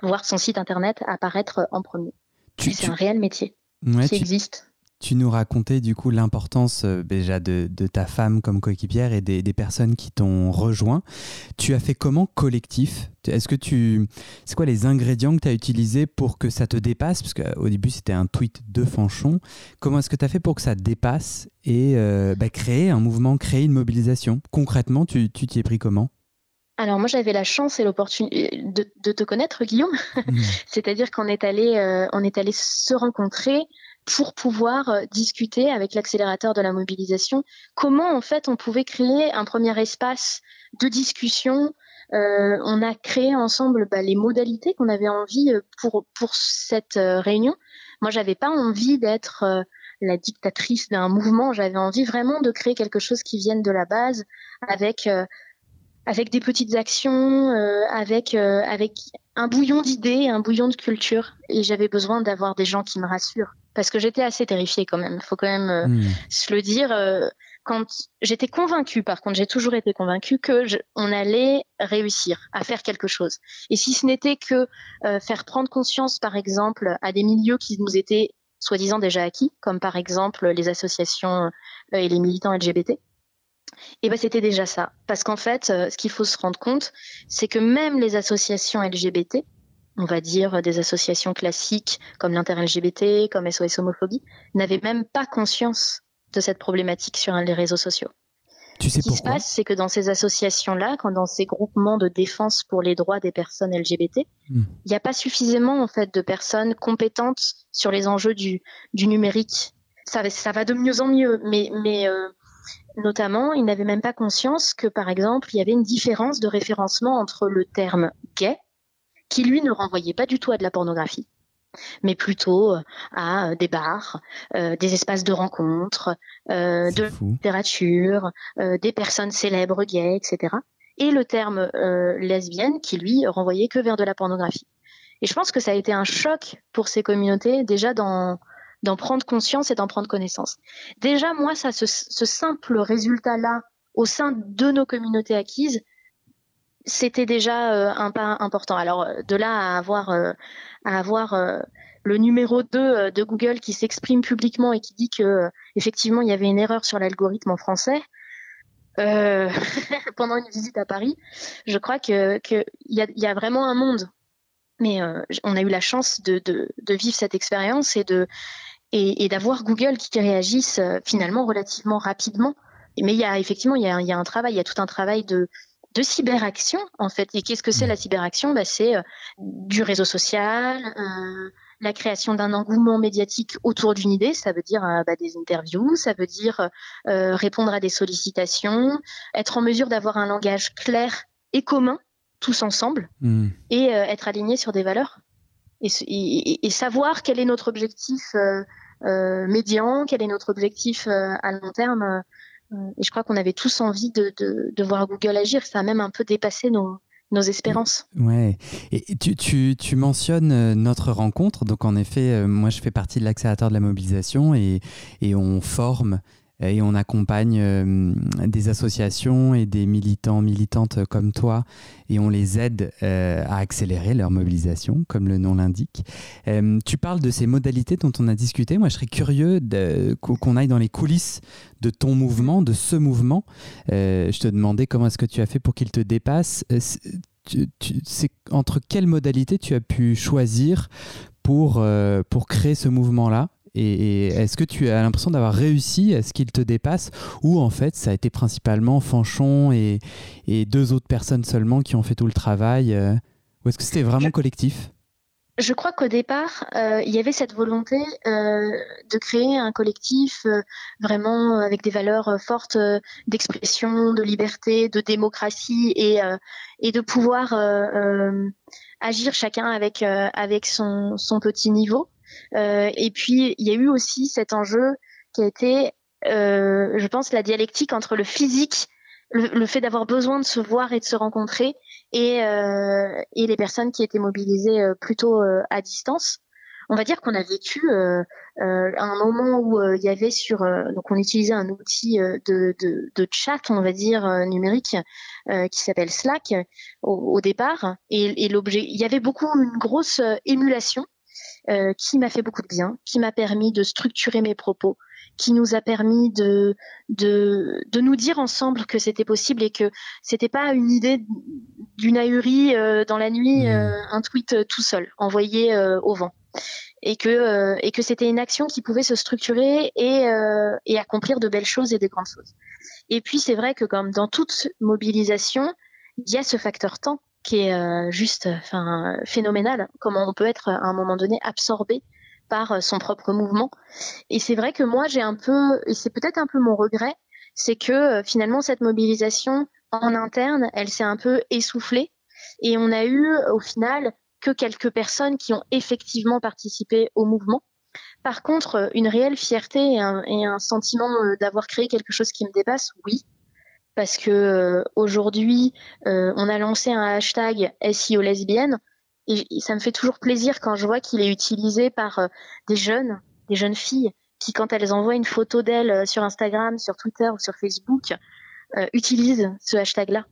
voir son site internet apparaître en premier. C'est un réel métier qui existe. Tu nous racontais du coup l'importance euh, déjà de, ta femme comme coéquipière et des, personnes qui t'ont rejoint. Tu as fait comment collectif? Est-ce que tu, c'est quoi les ingrédients que tu as utilisés pour que ça te dépasse? Parce qu'au début c'était un tweet de Fanchon. Comment est-ce que tu as fait pour que ça dépasse et euh, bah, créer un mouvement, créer une mobilisation? Concrètement, tu t'y es pris comment? Alors moi j'avais la chance et l'opportunité de, te connaître Guillaume, mmh. [laughs] c'est-à-dire qu'on est allé euh, on est allé se rencontrer pour pouvoir euh, discuter avec l'accélérateur de la mobilisation comment en fait on pouvait créer un premier espace de discussion. Euh, on a créé ensemble bah, les modalités qu'on avait envie euh, pour pour cette réunion. Moi, j'avais pas envie d'être la dictatrice d'un mouvement. J'avais envie vraiment de créer quelque chose qui vienne de la base, avec avec des petites actions, avec avec un bouillon d'idées, un bouillon de culture. Et j'avais besoin d'avoir des gens qui me rassurent parce que j'étais assez terrifiée quand même. Il faut quand même euh, hmm. se le dire. Euh, quand j'étais convaincue, par contre, j'ai toujours été convaincue que on allait réussir à faire quelque chose. Et si ce n'était que euh, faire prendre conscience, par exemple, à des milieux qui nous étaient soi-disant déjà acquis, comme par exemple les associations et les militants LGBT, et ben c'était déjà ça. Parce qu'en fait, ce qu'il faut se rendre compte, c'est que même les associations LGBT, on va dire, des associations classiques comme l'inter-LGBT, comme SOS Homophobie, n'avaient même pas conscience de cette problématique sur les réseaux sociaux. Tu sais Ce qui se passe, c'est que dans ces associations-là, quand dans ces groupements de défense pour les droits des personnes LGBT, hmm. il n'y a pas suffisamment en fait de personnes compétentes sur les enjeux du, du numérique. Ça, ça va de mieux en mieux, mais, mais euh, notamment, ils n'avaient même pas conscience que, par exemple, il y avait une différence de référencement entre le terme gay qui lui ne renvoyait pas du tout à de la pornographie mais plutôt euh, à euh, des bars, euh, des espaces de rencontres, de littérature, des personnes célèbres gays, etc. Et le terme lesbienne qui lui renvoyait que vers de la pornographie. Et je pense que ça a été un choc pour ces communautés déjà d'en d'en prendre conscience et d'en prendre connaissance. Déjà moi ça ce simple résultat là au sein de nos communautés acquises c'était déjà un pas important. Alors de là à avoir, à avoir le numéro 2 de Google qui s'exprime publiquement et qui dit que effectivement il y avait une erreur sur l'algorithme en français. [laughs] pendant une visite à Paris, je crois que qu'il y a, vraiment un monde mais on a eu la chance de, de vivre cette expérience et de et, et d'avoir Google qui réagisse euh, finalement relativement rapidement. Mais il y a effectivement il y a, il y a un travail, il y a tout un travail de, de cyberaction en fait. Et qu'est-ce que c'est la cyberaction? Bah, C'est euh, du réseau social, euh, la création d'un engouement médiatique autour d'une idée, ça veut dire euh, bah, des interviews, ça veut dire euh, répondre à des sollicitations, être en mesure d'avoir un langage clair et commun tous ensemble mmh. et être aligné sur des valeurs et, savoir quel est notre objectif euh, médian, quel est notre objectif euh, à long terme. Euh, et je crois qu'on avait tous envie de, de, de, voir Google agir. Ça a même un peu dépassé nos, nos espérances. Ouais. Et tu, tu, tu, mentionnes notre rencontre. Donc, en effet, moi, je fais partie de l'accélérateur de la mobilisation et, et on forme et on accompagne euh, des associations et des militants, militantes comme toi, et on les aide euh, à accélérer leur mobilisation, comme le nom l'indique. Euh, tu parles de ces modalités dont on a discuté. Moi, je serais curieux qu'on aille dans les coulisses de ton mouvement, de ce mouvement. je te demandais comment est-ce que tu as fait pour qu'il te dépasse. C'est entre quelles modalités tu as pu choisir pour, pour créer ce mouvement-là et, est-ce que tu as l'impression d'avoir réussi à ce qu'il te dépasse ou en fait ça a été principalement Fanchon et, deux autres personnes seulement qui ont fait tout le travail euh, Ou est-ce que c'était vraiment collectif? Je crois qu'au départ, euh, il y avait cette volonté euh, de créer un collectif vraiment avec des valeurs fortes d'expression, de liberté, de démocratie et, et de pouvoir agir chacun avec, avec son, son petit niveau. Euh, et puis, il y a eu aussi cet enjeu qui a été, euh, je pense, la dialectique entre le physique le, fait d'avoir besoin de se voir et de se rencontrer et, euh, les personnes qui étaient mobilisées plutôt à distance. On va dire qu'on a vécu un moment où il y avait sur donc on utilisait un outil de, chat on va dire numérique qui s'appelle Slack au, au départ et, et l'objet il y avait beaucoup une grosse émulation euh, qui m'a fait beaucoup de bien, qui m'a permis de structurer mes propos, qui nous a permis de, de, de nous dire ensemble que c'était possible et que c'était pas une idée d'une ahurie euh, dans la nuit, mmh. euh, un tweet tout seul, envoyé au vent. Et que, et que c'était une action qui pouvait se structurer et, et accomplir de belles choses et des grandes choses. Et puis c'est vrai que comme dans toute mobilisation, il y a ce facteur temps qui est euh, juste enfin phénoménal comment on peut être à un moment donné absorbé par euh, son propre mouvement. Et c'est vrai que moi j'ai un peu et c'est peut-être un peu mon regret c'est que euh, finalement cette mobilisation en interne elle s'est un peu essoufflée. Et on a eu au final que quelques personnes qui ont effectivement participé au mouvement. Par contre une réelle fierté et un, et un sentiment d'avoir créé quelque chose qui me dépasse oui parce que euh, aujourd'hui, euh, on a lancé un hashtag SEO lesbienne et, ça me fait toujours plaisir quand je vois qu'il est utilisé par euh, des jeunes, des jeunes filles qui, quand elles envoient une photo d'elles sur Instagram, sur Twitter ou sur Facebook, utilisent ce hashtag-là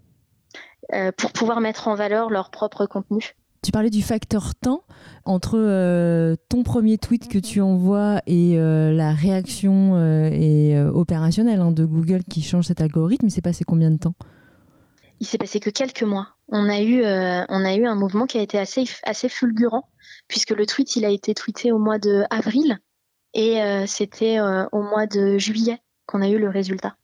pour pouvoir mettre en valeur leur propre contenu. Tu parlais du facteur temps entre euh, ton premier tweet que tu envoies et euh, la réaction euh, et, opérationnelle hein, de Google qui change cet algorithme. Il s'est passé combien de temps? Il s'est passé que quelques mois. On a eu, on a eu un mouvement qui a été assez, assez fulgurant puisque le tweet il a été tweeté au mois de avril et c'était au mois de juillet qu'on a eu le résultat.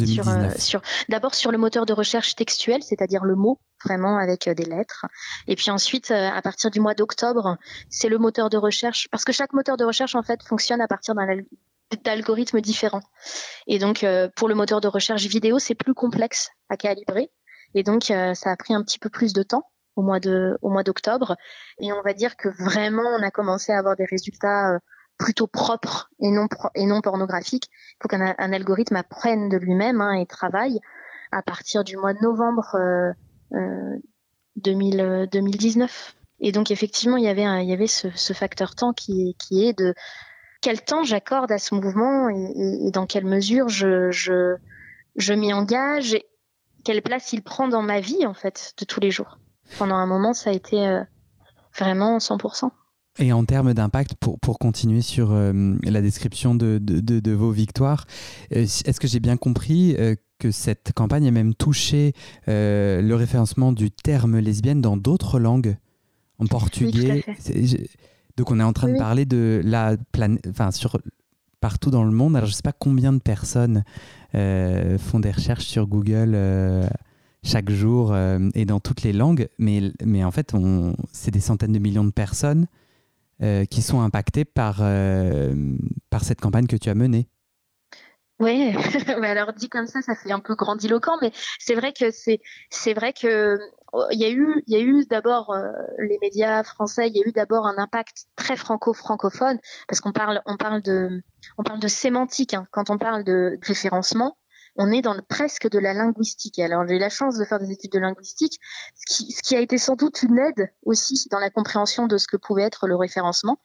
Sur, euh, sur d'abord sur le moteur de recherche textuel, c'est-à-dire le mot vraiment avec euh, des lettres, et puis ensuite euh, à partir du mois d'octobre, c'est le moteur de recherche parce que chaque moteur de recherche en fait fonctionne à partir d'un d'algorithmes différents. Et donc pour le moteur de recherche vidéo, c'est plus complexe à calibrer, et donc ça a pris un petit peu plus de temps au mois de au mois d'octobre, et on va dire que vraiment on a commencé à avoir des résultats plutôt propre et non, et non pornographique. Il faut qu'un algorithme apprenne de lui-même hein, et travaille à partir du mois de novembre euh, euh, 2000, 2019. Et donc effectivement, il y avait, il y avait ce, facteur temps qui, est de quel temps j'accorde à ce mouvement et, et, dans quelle mesure je, je, m'y engage quelle place il prend dans ma vie en fait de tous les jours. Pendant un moment, ça a été euh, vraiment 100%. Et en termes d'impact, pour, pour, continuer sur euh, la description de, de, de, vos victoires, euh, est-ce que j'ai bien compris que cette campagne a même touché le référencement du terme lesbienne dans d'autres langues, en portugais? Donc on est en train de parler de la planète, enfin sur partout dans le monde. Alors je ne sais pas combien de personnes euh, font des recherches sur Google euh, chaque jour euh, et dans toutes les langues, mais, mais en fait, c'est des centaines de millions de personnes qui sont impactées par, par cette campagne que tu as menée. Oui, [laughs] alors dit comme ça, ça fait un peu grandiloquent, mais c'est vrai que c'est c'est vrai que il y a eu il y a eu d'abord les médias français, il y a eu d'abord un impact très franco-francophone parce qu'on parle on parle de on parle de sémantique hein. quand on parle de référencement on est dans le, presque de la linguistique. Alors j'ai eu la chance de faire des études de linguistique, ce qui, ce qui, a été sans doute une aide aussi dans la compréhension de ce que pouvait être le référencement.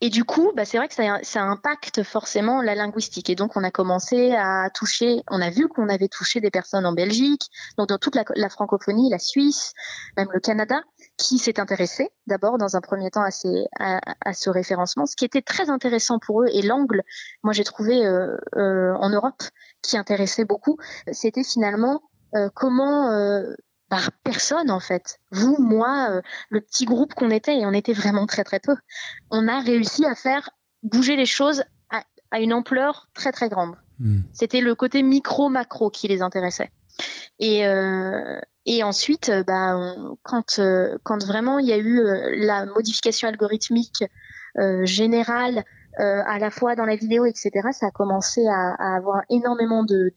Et du coup, bah, c'est vrai que ça, ça, impacte forcément la linguistique. Et donc on a commencé à toucher, on a vu qu'on avait touché des personnes en Belgique, donc dans toute la, la francophonie, la Suisse, même le Canada, qui s'est intéressé d'abord dans un premier temps à, ces, à, à, ce référencement, ce qui était très intéressant pour eux et l'angle, moi j'ai trouvé euh, euh, en Europe qui intéressait beaucoup, c'était finalement euh, comment euh, par personne en fait, vous, moi, euh, le petit groupe qu'on était, et on était vraiment très très peu, on a réussi à faire bouger les choses à, à une ampleur très très grande. Hmm. C'était le côté micro-macro qui les intéressait. Et, euh, et ensuite, bah, on, quand, quand vraiment il y a eu la modification algorithmique générale euh, à la fois dans la vidéo, etc., ça a commencé à, à avoir énormément de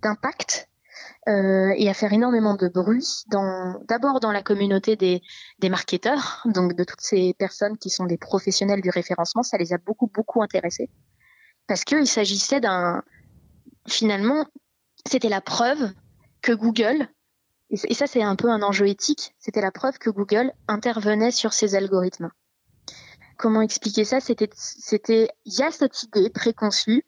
d'impact euh, et à faire énormément de bruit dans d'abord dans la communauté des, des marketeurs, donc de toutes ces personnes qui sont des professionnels du référencement, ça les a beaucoup beaucoup intéressés parce qu'il s'agissait d'un finalement c'était la preuve que Google et ça c'est un peu un enjeu éthique, c'était la preuve que Google intervenait sur ces algorithmes comment expliquer ça? C'était, c'était, il y a cette idée préconçue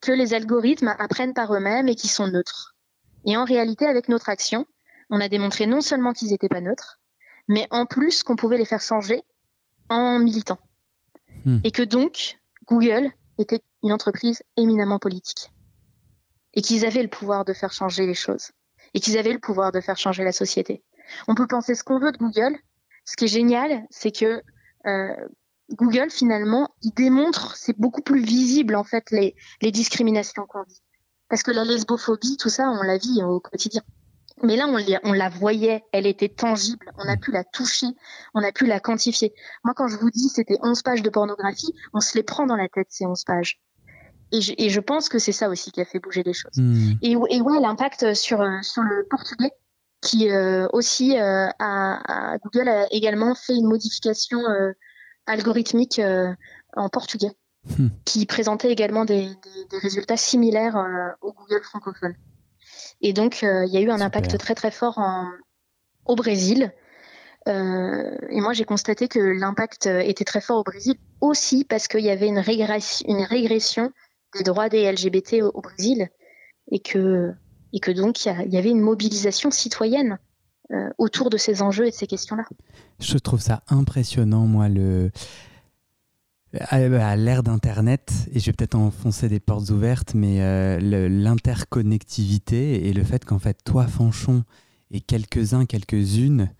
que les algorithmes apprennent par eux-mêmes et qu'ils sont neutres. Et en réalité, avec notre action, on a démontré non seulement qu'ils n'étaient pas neutres, mais en plus qu'on pouvait les faire changer en militant. Hmm. Et que donc, Google était une entreprise éminemment politique. Et qu'ils avaient le pouvoir de faire changer les choses. Et qu'ils avaient le pouvoir de faire changer la société. On peut penser ce qu'on veut de Google. Ce qui est génial, c'est que euh, Google, finalement, il démontre, c'est beaucoup plus visible, en fait, les, les discriminations qu'on vit. Parce que la lesbophobie, tout ça, on la vit au quotidien. Mais là, on, on la voyait, elle était tangible, on a pu la toucher, on a pu la quantifier. Moi, quand je vous dis c'était 11 pages de pornographie, on se les prend dans la tête, ces 11 pages. Et je, et je pense que c'est ça aussi qui a fait bouger les choses. Hmm. Et, et, ouais, l'impact sur, sur le portugais, qui euh, aussi euh, a, Google a également fait une modification euh, algorithmique euh, en portugais, hmm. qui présentait également des, résultats similaires euh, au Google francophone. Et donc, euh, il y a eu un impact très très fort au Brésil. et moi, j'ai constaté que l'impact était très fort au Brésil aussi parce qu'il y avait une régression des droits des LGBT au, Brésil et que, et que donc il y, avait une mobilisation citoyenne euh, autour de ces enjeux et de ces questions-là. Je trouve ça impressionnant, moi, le à l'ère d'Internet, et je vais peut-être enfoncer des portes ouvertes, mais euh, l'interconnectivité et le fait qu'en fait, toi, Fanchon, et quelques-uns, quelques-unes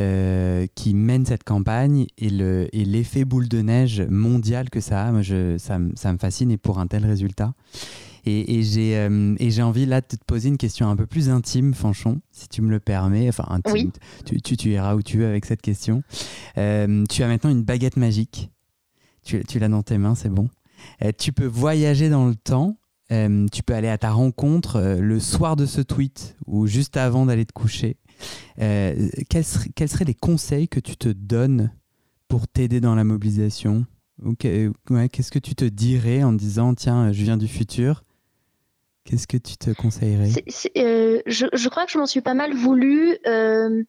euh, qui mènent cette campagne et l'effet boule de neige mondial que ça a, moi, je, ça, ça, me fascine et pour un tel résultat. Euh, et, j'ai envie là de te poser une question un peu plus intime, Fanchon, si tu me le permets. Enfin, intime, tu, tu, iras où tu veux avec cette question. Euh, tu as maintenant une baguette magique. Tu, tu l'as dans tes mains, c'est bon. Tu peux voyager dans le temps. tu peux aller à ta rencontre le soir de ce tweet ou juste avant d'aller te coucher. Quels, seraient, les conseils que tu te donnes pour t'aider dans la mobilisation Qu'est-ce que tu te dirais en disant tiens, je viens du futur? Qu'est-ce que tu te conseillerais? Euh, je, crois que je m'en suis pas mal voulu, euh,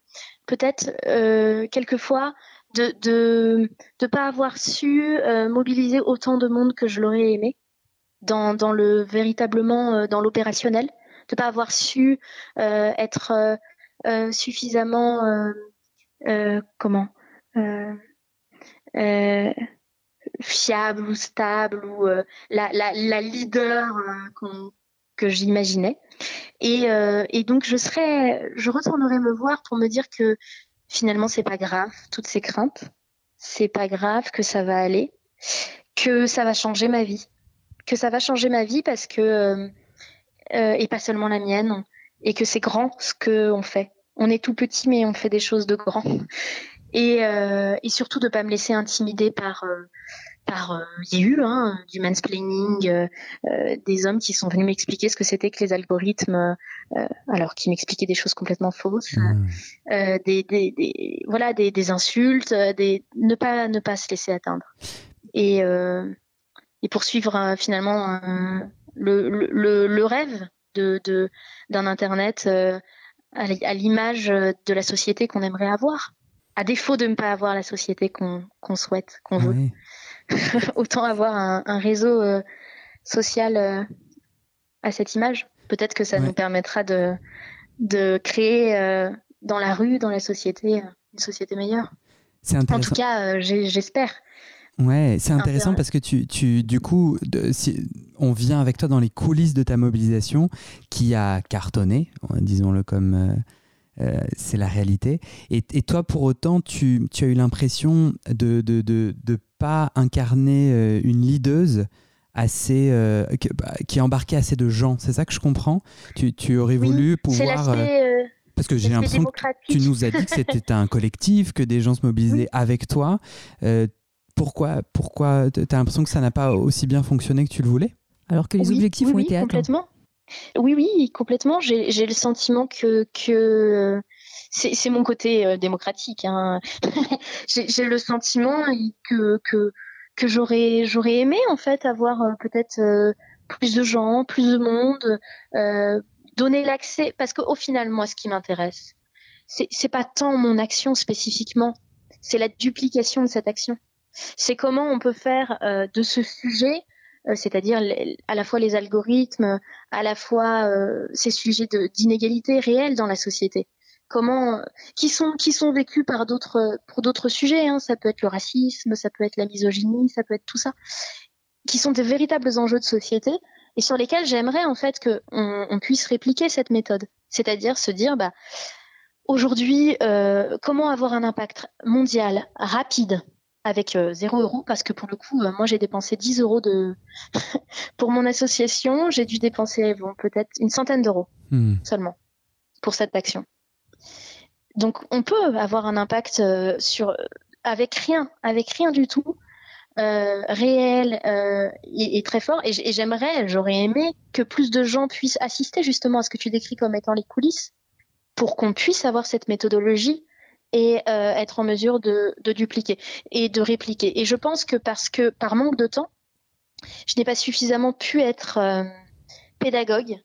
peut-être euh, quelquefois, de ne de, pas avoir su mobiliser autant de monde que je l'aurais aimé dans, dans le véritablement dans l'opérationnel de pas avoir su être suffisamment comment fiable ou stable ou la, la, la, leader que j'imaginais. Et, et, donc je serais, je retournerai me voir pour me dire que finalement c'est pas grave toutes ces craintes, c'est pas grave que ça va aller, que ça va changer ma vie, que ça va changer ma vie parce que euh, euh, et pas seulement la mienne, et que c'est grand ce que on fait. On est tout petit mais on fait des choses de grand. Et, euh, et surtout de pas me laisser intimider par par euh, il y a eu hein, du mansplaining, euh, euh, des hommes qui sont venus m'expliquer ce que c'était que les algorithmes, alors qu'ils m'expliquaient des choses complètement fausses, mmh. des, des, des, voilà des, des insultes, des ne pas ne pas se laisser atteindre et et poursuivre finalement le, le, le, rêve de d'un internet à l'image de la société qu'on aimerait avoir à défaut de ne pas avoir la société qu'on souhaite, qu'on veut. [laughs] autant avoir un, réseau euh, social euh, à cette image. Peut-être que ça nous permettra de, de créer euh, dans la rue, dans la société, une société meilleure. En tout cas, j'espère. Ouais, c'est intéressant parce que tu, tu du coup, si, on vient avec toi dans les coulisses de ta mobilisation qui a cartonné, disons-le comme c'est la réalité. Et, et, toi, pour autant, tu, tu as eu l'impression de, de, de, de pas incarner euh, une leaduse assez euh, bah, qui, embarquait assez de gens. C'est ça que je comprends? Tu, tu aurais voulu pouvoir. Euh, parce que j'ai l'impression que tu nous as dit que c'était un collectif, que des gens se mobilisaient [laughs] avec toi. Pourquoi pourquoi tu as l'impression que ça n'a pas aussi bien fonctionné que tu le voulais? Alors que les objectifs ont été atteints. Complètement. Oui, oui, complètement. J'ai le sentiment que, que c'est mon côté euh, démocratique. Hein. [laughs] J'ai le sentiment que que que j'aurais j'aurais aimé en fait avoir euh, peut-être euh, plus de gens, plus de monde, donner l'accès parce qu'au final moi ce qui m'intéresse c'est pas tant mon action spécifiquement, c'est la duplication de cette action. C'est comment on peut faire de ce sujet c'est-à-dire à la fois les algorithmes, à la fois ces sujets d'inégalité réelle dans la société comment qui sont vécus par d'autres pour d'autres sujets hein. ça peut être le racisme ça peut être la misogynie ça peut être tout ça qui sont des véritables enjeux de société et sur lesquels j'aimerais en fait que on, puisse répliquer cette méthode c'est-à-dire se dire bah aujourd'hui euh, comment avoir un impact mondial rapide avec euh, zéro euro parce que pour le coup euh, moi j'ai dépensé 10 euros de [laughs] pour mon association j'ai dû dépenser bon peut-être une centaine d'euros hmm. seulement pour cette action donc on peut avoir un impact euh, sur avec rien, avec rien du tout. Euh, réel euh, et, très fort. Et, j'aimerais, j'aurais aimé que plus de gens puissent assister justement à ce que tu décris comme étant les coulisses, pour qu'on puisse avoir cette méthodologie et être en mesure de, de, dupliquer et de répliquer. Et je pense que parce que par manque de temps, je n'ai pas suffisamment pu être pédagogue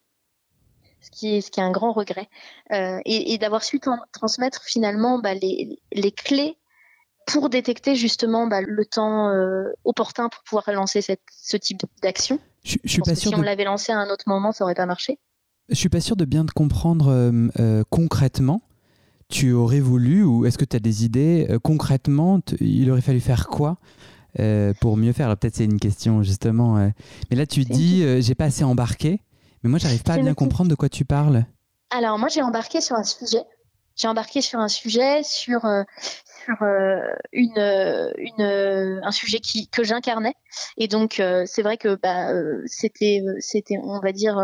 ce qui est, ce qui est un grand regret, euh, et, d'avoir su transmettre finalement bah, les, les, clés pour détecter justement bah, le temps euh, opportun pour pouvoir lancer cette, ce type d'action. Je, je suis pas sûr si on l'avait lancé à un autre moment, ça aurait pas marché. Je suis pas sûr de bien te comprendre euh, concrètement. Tu aurais voulu, ou est-ce que tu as des idées concrètement Il aurait fallu faire quoi pour mieux faire? Peut-être c'est une question justement. mais là, tu dis, j'ai pas assez embarqué. Mais moi, j'arrive pas à bien comprendre de quoi tu parles. Alors, moi, j'ai embarqué sur un sujet. J'ai embarqué sur un sujet, sur, euh, sur euh, une, une, un sujet qui, que j'incarnais. Et donc, euh, c'est vrai que bah, c'était, c'était, on va dire,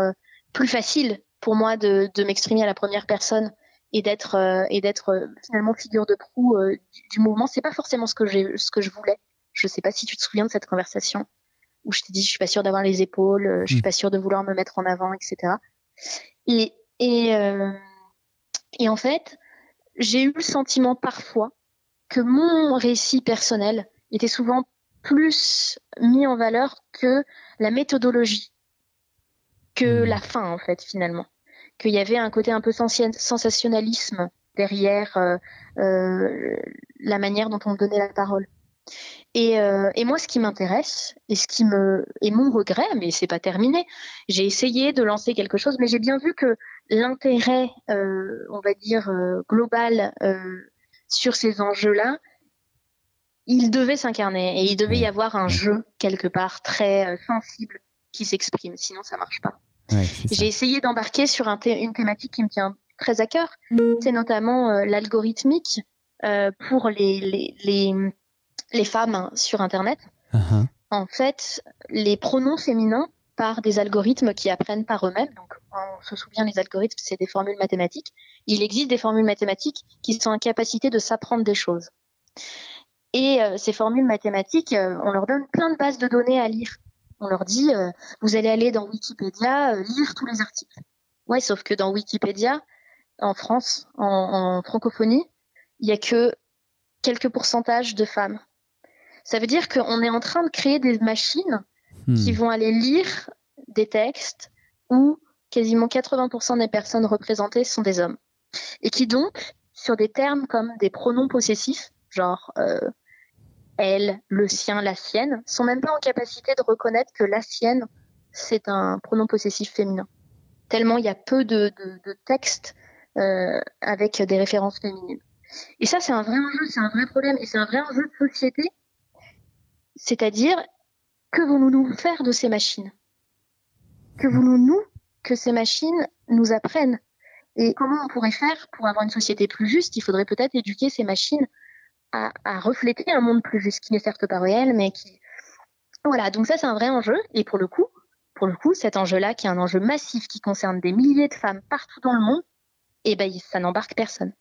plus facile pour moi de, de m'exprimer à la première personne et d'être et d'être finalement figure de proue du, du, mouvement. C'est pas forcément ce que j'ai, ce que je voulais. Je sais pas si tu te souviens de cette conversation où je t'ai dit je suis pas sûre d'avoir les épaules, euh, je suis mm. pas sûre de vouloir me mettre en avant, etc. Et et, euh, et en fait, j'ai eu le sentiment parfois que mon récit personnel était souvent plus mis en valeur que la méthodologie, que mm. la fin en fait finalement, qu'il y avait un côté un peu sensationnalisme derrière euh, euh, la manière dont on donnait la parole. Et, euh, et, moi, ce qui m'intéresse et ce qui me et mon regret, mais c'est pas terminé. J'ai essayé de lancer quelque chose, mais j'ai bien vu que l'intérêt, on va dire global sur ces enjeux-là, il devait s'incarner et il devait y avoir un jeu quelque part très sensible qui s'exprime. Sinon, ça marche pas. Ouais, J'ai essayé d'embarquer sur un une thématique qui me tient très à cœur. C'est notamment euh, l'algorithmique euh, pour les, les, les, les, femmes sur Internet. Uh -huh. En fait, les pronoms féminins par des algorithmes qui apprennent par eux-mêmes. Donc, on se souvient, les algorithmes, c'est des formules mathématiques. Il existe des formules mathématiques qui sont en capacité de s'apprendre des choses. Et euh, ces formules mathématiques, euh, on leur donne plein de bases de données à lire. On leur dit, euh, vous allez aller dans Wikipédia, lire tous les articles. Ouais, sauf que dans Wikipédia, en France, en, en francophonie, il y a que quelques pourcentages de femmes. Ça veut dire qu'on est en train de créer des machines hmm. qui vont aller lire des textes où quasiment 80% des personnes représentées sont des hommes. Et qui donc, sur des termes comme des pronoms possessifs, genre euh, elle, le sien, la sienne, sont même pas en capacité de reconnaître que la sienne, c'est un pronom possessif féminin. Tellement il y a peu de, textes euh, avec des références féminines. Et ça, c'est un vrai enjeu, c'est un vrai problème, et c'est un vrai enjeu de société. C'est-à-dire, que voulons-nous faire de ces machines Que voulons-nous que ces machines nous apprennent Et comment on pourrait faire pour avoir une société plus juste? Il faudrait peut-être éduquer ces machines à, refléter un monde plus juste, qui n'est certes pas réel, mais qui... Voilà, donc ça c'est un vrai enjeu, et pour le coup, pour le coup, cet enjeu-là, qui est un enjeu massif, qui concerne des milliers de femmes partout dans le monde, eh ben, ça n'embarque personne.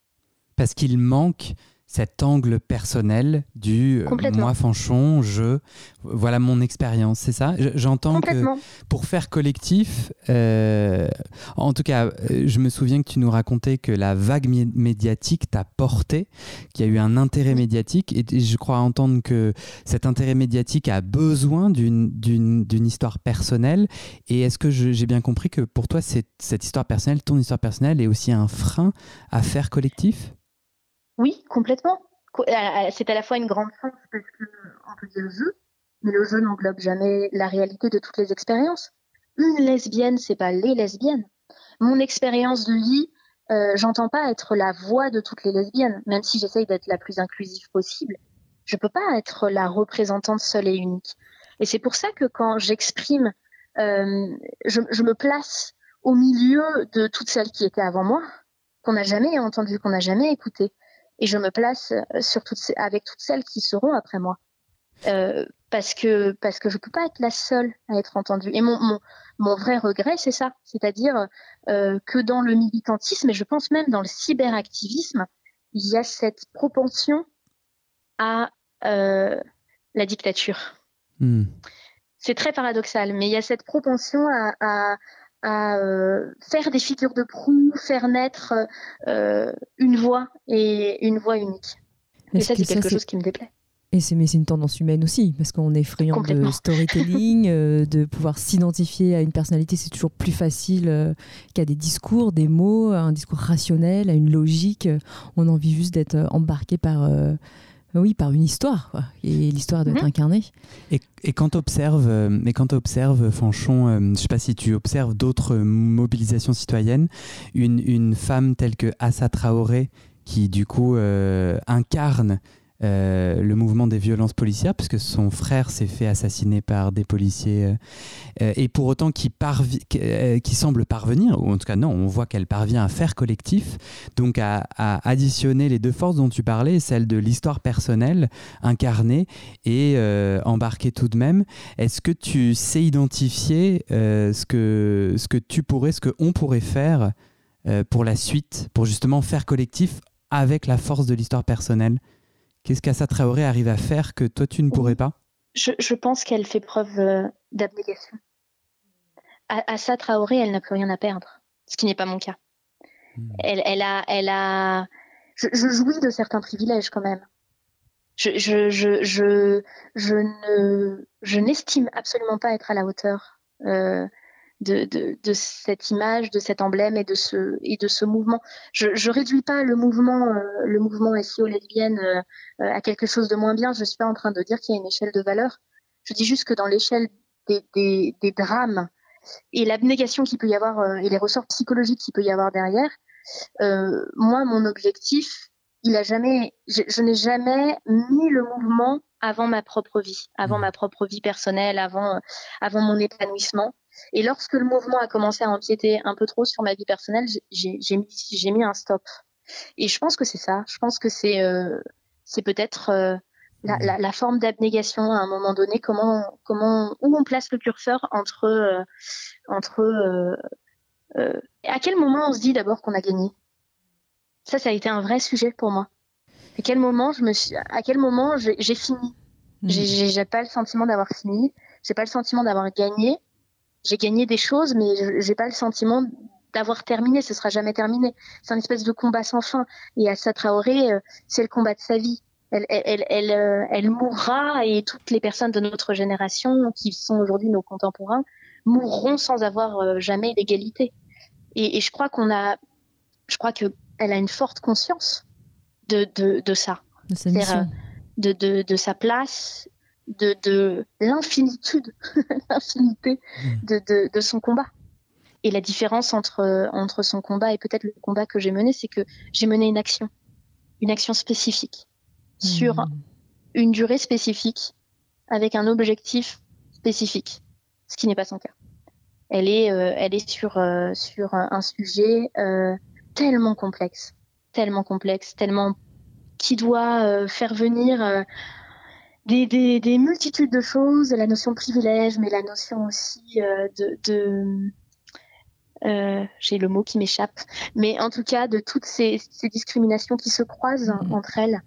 Parce qu'il manque cet angle personnel du euh, moi Fanchon, je voilà mon expérience, c'est ça? J'entends que pour faire collectif, euh, en tout cas, euh, je me souviens que tu nous racontais que la vague médiatique t'a porté, qu'il y a eu un intérêt médiatique, et je crois entendre que cet intérêt médiatique a besoin d'une histoire personnelle. Et est-ce que j'ai bien compris que pour toi, cette histoire personnelle, ton histoire personnelle, est aussi un frein à faire collectif? Oui, complètement. C'est à la fois une grande chance parce qu'on peut dire jeu, mais le jeu n'englobe jamais la réalité de toutes les expériences. Une lesbienne, c'est pas les lesbiennes. Mon expérience de vie, euh, j'entends pas être la voix de toutes les lesbiennes, même si j'essaye d'être la plus inclusive possible. Je peux pas être la représentante seule et unique. Et c'est pour ça que quand j'exprime, euh, je, je me place au milieu de toutes celles qui étaient avant moi, qu'on n'a jamais entendu, qu'on n'a jamais écouté et je me place euh, sur toutes ces, avec toutes celles qui seront après moi. Euh, parce que parce que je peux pas être la seule à être entendue. Et mon mon, mon vrai regret, c'est ça, c'est-à-dire euh, que dans le militantisme et je pense même dans le cyberactivisme, il y a cette propension à euh, la dictature. Mm. C'est très paradoxal, mais il y a cette propension à, à, à euh, faire des figures de proue, faire naître euh, une voix et une voix unique. Et ça, c'est quelque chose qui me déplaît. Et c'est mais c'est une tendance humaine aussi, parce qu'on est friand de [laughs] storytelling, euh, de pouvoir s'identifier à une personnalité, c'est toujours plus facile qu'à des discours, des mots, un discours rationnel, à une logique. On a envie juste d'être embarqué par oui, par une histoire, quoi. et l'histoire doit être Mhm. incarnée. Et, et quand tu observes, euh, et quand tu observes, Fanchon, euh, je ne sais pas si tu observes d'autres mobilisations citoyennes, une, une femme telle que Assa Traoré, qui du coup euh, incarne euh, le mouvement des violences policières, puisque son frère s'est fait assassiner par des policiers, euh, euh, et pour autant qui, parvi- qui, semble parvenir, ou en tout cas non, on voit qu'elle parvient à faire collectif, donc à, additionner les deux forces dont tu parlais, celle de l'histoire personnelle incarnée et euh, embarquée tout de même. Est-ce que tu sais identifier ce, que, ce que tu pourrais, ce que on pourrait faire pour la suite, pour justement faire collectif avec la force de l'histoire personnelle? Qu'est-ce qu'Assa Traoré arrive à faire que toi tu ne pourrais pas? Je, je pense qu'elle fait preuve euh, d'abnégation. Assa Traoré, elle n'a plus rien à perdre, ce qui n'est pas mon cas. Hmm. Elle, elle a, elle a. Je, je jouis de certains privilèges quand même. Je, je, je, je, je ne, je n'estime absolument pas être à la hauteur euh, de, de, de, cette image, de cet emblème et de ce, et de ce mouvement. Je ne réduis pas le mouvement, euh, le mouvement SEO lesbienne euh, euh, à quelque chose de moins bien. Je ne suis pas en train de dire qu'il y a une échelle de valeur. Je dis juste que dans l'échelle des, des, des, drames et l'abnégation qu'il peut y avoir et les ressorts psychologiques qu'il peut y avoir derrière, moi, mon objectif, il a jamais, je, je n'ai jamais mis le mouvement avant ma propre vie, avant mmh. ma propre vie personnelle, avant, avant mon épanouissement. Et lorsque le mouvement a commencé à empiéter un peu trop sur ma vie personnelle, j'ai mis, mis, un stop. Et je pense que c'est ça. Je pense que c'est euh, peut-être euh, la, la, la, forme d'abnégation à un moment donné. Comment comment où on place le curseur entre euh, entre à quel moment on se dit d'abord qu'on a gagné? Ça, ça a été un vrai sujet pour moi. À quel moment je me suis, à quel moment j'ai fini? Mmh. J'ai pas le sentiment d'avoir fini. J'ai pas le sentiment d'avoir gagné j'ai gagné des choses, mais j'ai pas le sentiment d'avoir terminé. Ce sera jamais terminé. C'est un espèce de combat sans fin. Et Assa Traoré, euh, c'est le combat de sa vie. Elle, elle, elle, euh, elle, mourra et toutes les personnes de notre génération, qui sont aujourd'hui nos contemporains, mourront sans avoir euh, jamais d'égalité. Et, et, je crois qu'on a, je crois que elle a une forte conscience de, de, de ça. De sa. De, de, de, sa place de, de l'infinitude, [laughs] l'infinité hmm. de, de, de, son combat. Et la différence entre, entre son combat et peut-être le combat que j'ai mené, c'est que j'ai mené une action, une action spécifique, sur hmm. une durée spécifique, avec un objectif spécifique, ce qui n'est pas son cas. Elle est, euh, elle est sur, euh, sur un sujet euh, tellement complexe, tellement complexe, tellement qui doit faire venir des, des, des, multitudes de choses, la notion de privilège, mais la notion aussi euh, de, de euh, j'ai le mot qui m'échappe, mais en tout cas de toutes ces, ces discriminations qui se croisent mmh. entre elles.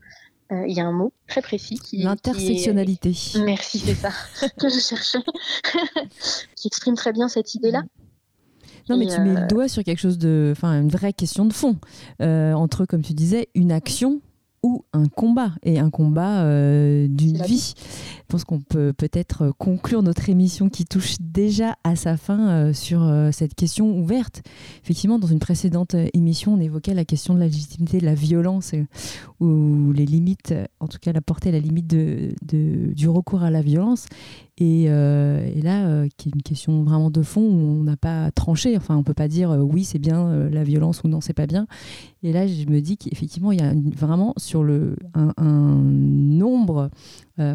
Euh, il y a un mot très précis qui l'intersectionnalité. Merci, c'est ça [laughs] que je cherchais, [laughs] qui exprime très bien cette idée-là. Mmh. Non, mais tu mets le doigt sur quelque chose de, enfin, une vraie question de fond entre, comme tu disais, une action ou un combat, et un combat euh, d'une vie. Je pense qu'on peut peut-être conclure notre émission qui touche déjà à sa fin euh, sur euh, cette question ouverte. Effectivement, dans une précédente émission, on évoquait la question de la légitimité de la violence, ou les limites, en tout cas la portée, la limite de, du recours à la violence. Et, et là, qui est une question vraiment de fond où on n'a pas tranché. Enfin, on peut pas dire oui, c'est bien la violence ou non, c'est pas bien. Et là, je me dis qu'effectivement, il y a vraiment sur le, un, nombre, euh,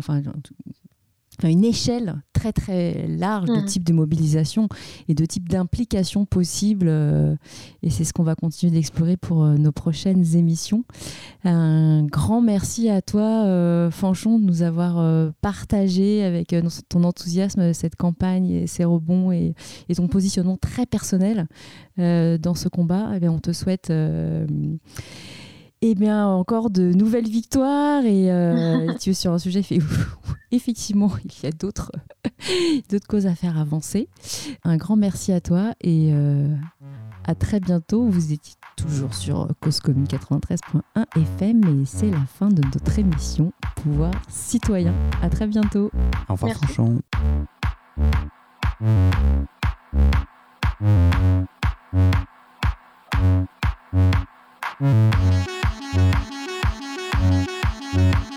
enfin, une échelle très très large de mmh. types de mobilisation et de types d'implications possibles. Euh, et c'est ce qu'on va continuer d'explorer pour euh, nos prochaines émissions. Un grand merci à toi, Fanchon, de nous avoir partagé avec ton enthousiasme cette campagne et ses rebonds et, et ton positionnement très personnel dans ce combat. Et eh bien, on te souhaite eh bien, encore de nouvelles victoires et euh, [laughs] tu es sur un sujet fait [laughs] effectivement, il y a d'autres [laughs] d'autres causes à faire avancer. Un grand merci à toi et euh, à très bientôt. Vous étiez toujours sur Cause Commune 93.1 FM et c'est la fin de notre émission Pouvoir citoyen. À très bientôt. Au revoir, Franchon. Thank you. Thank you.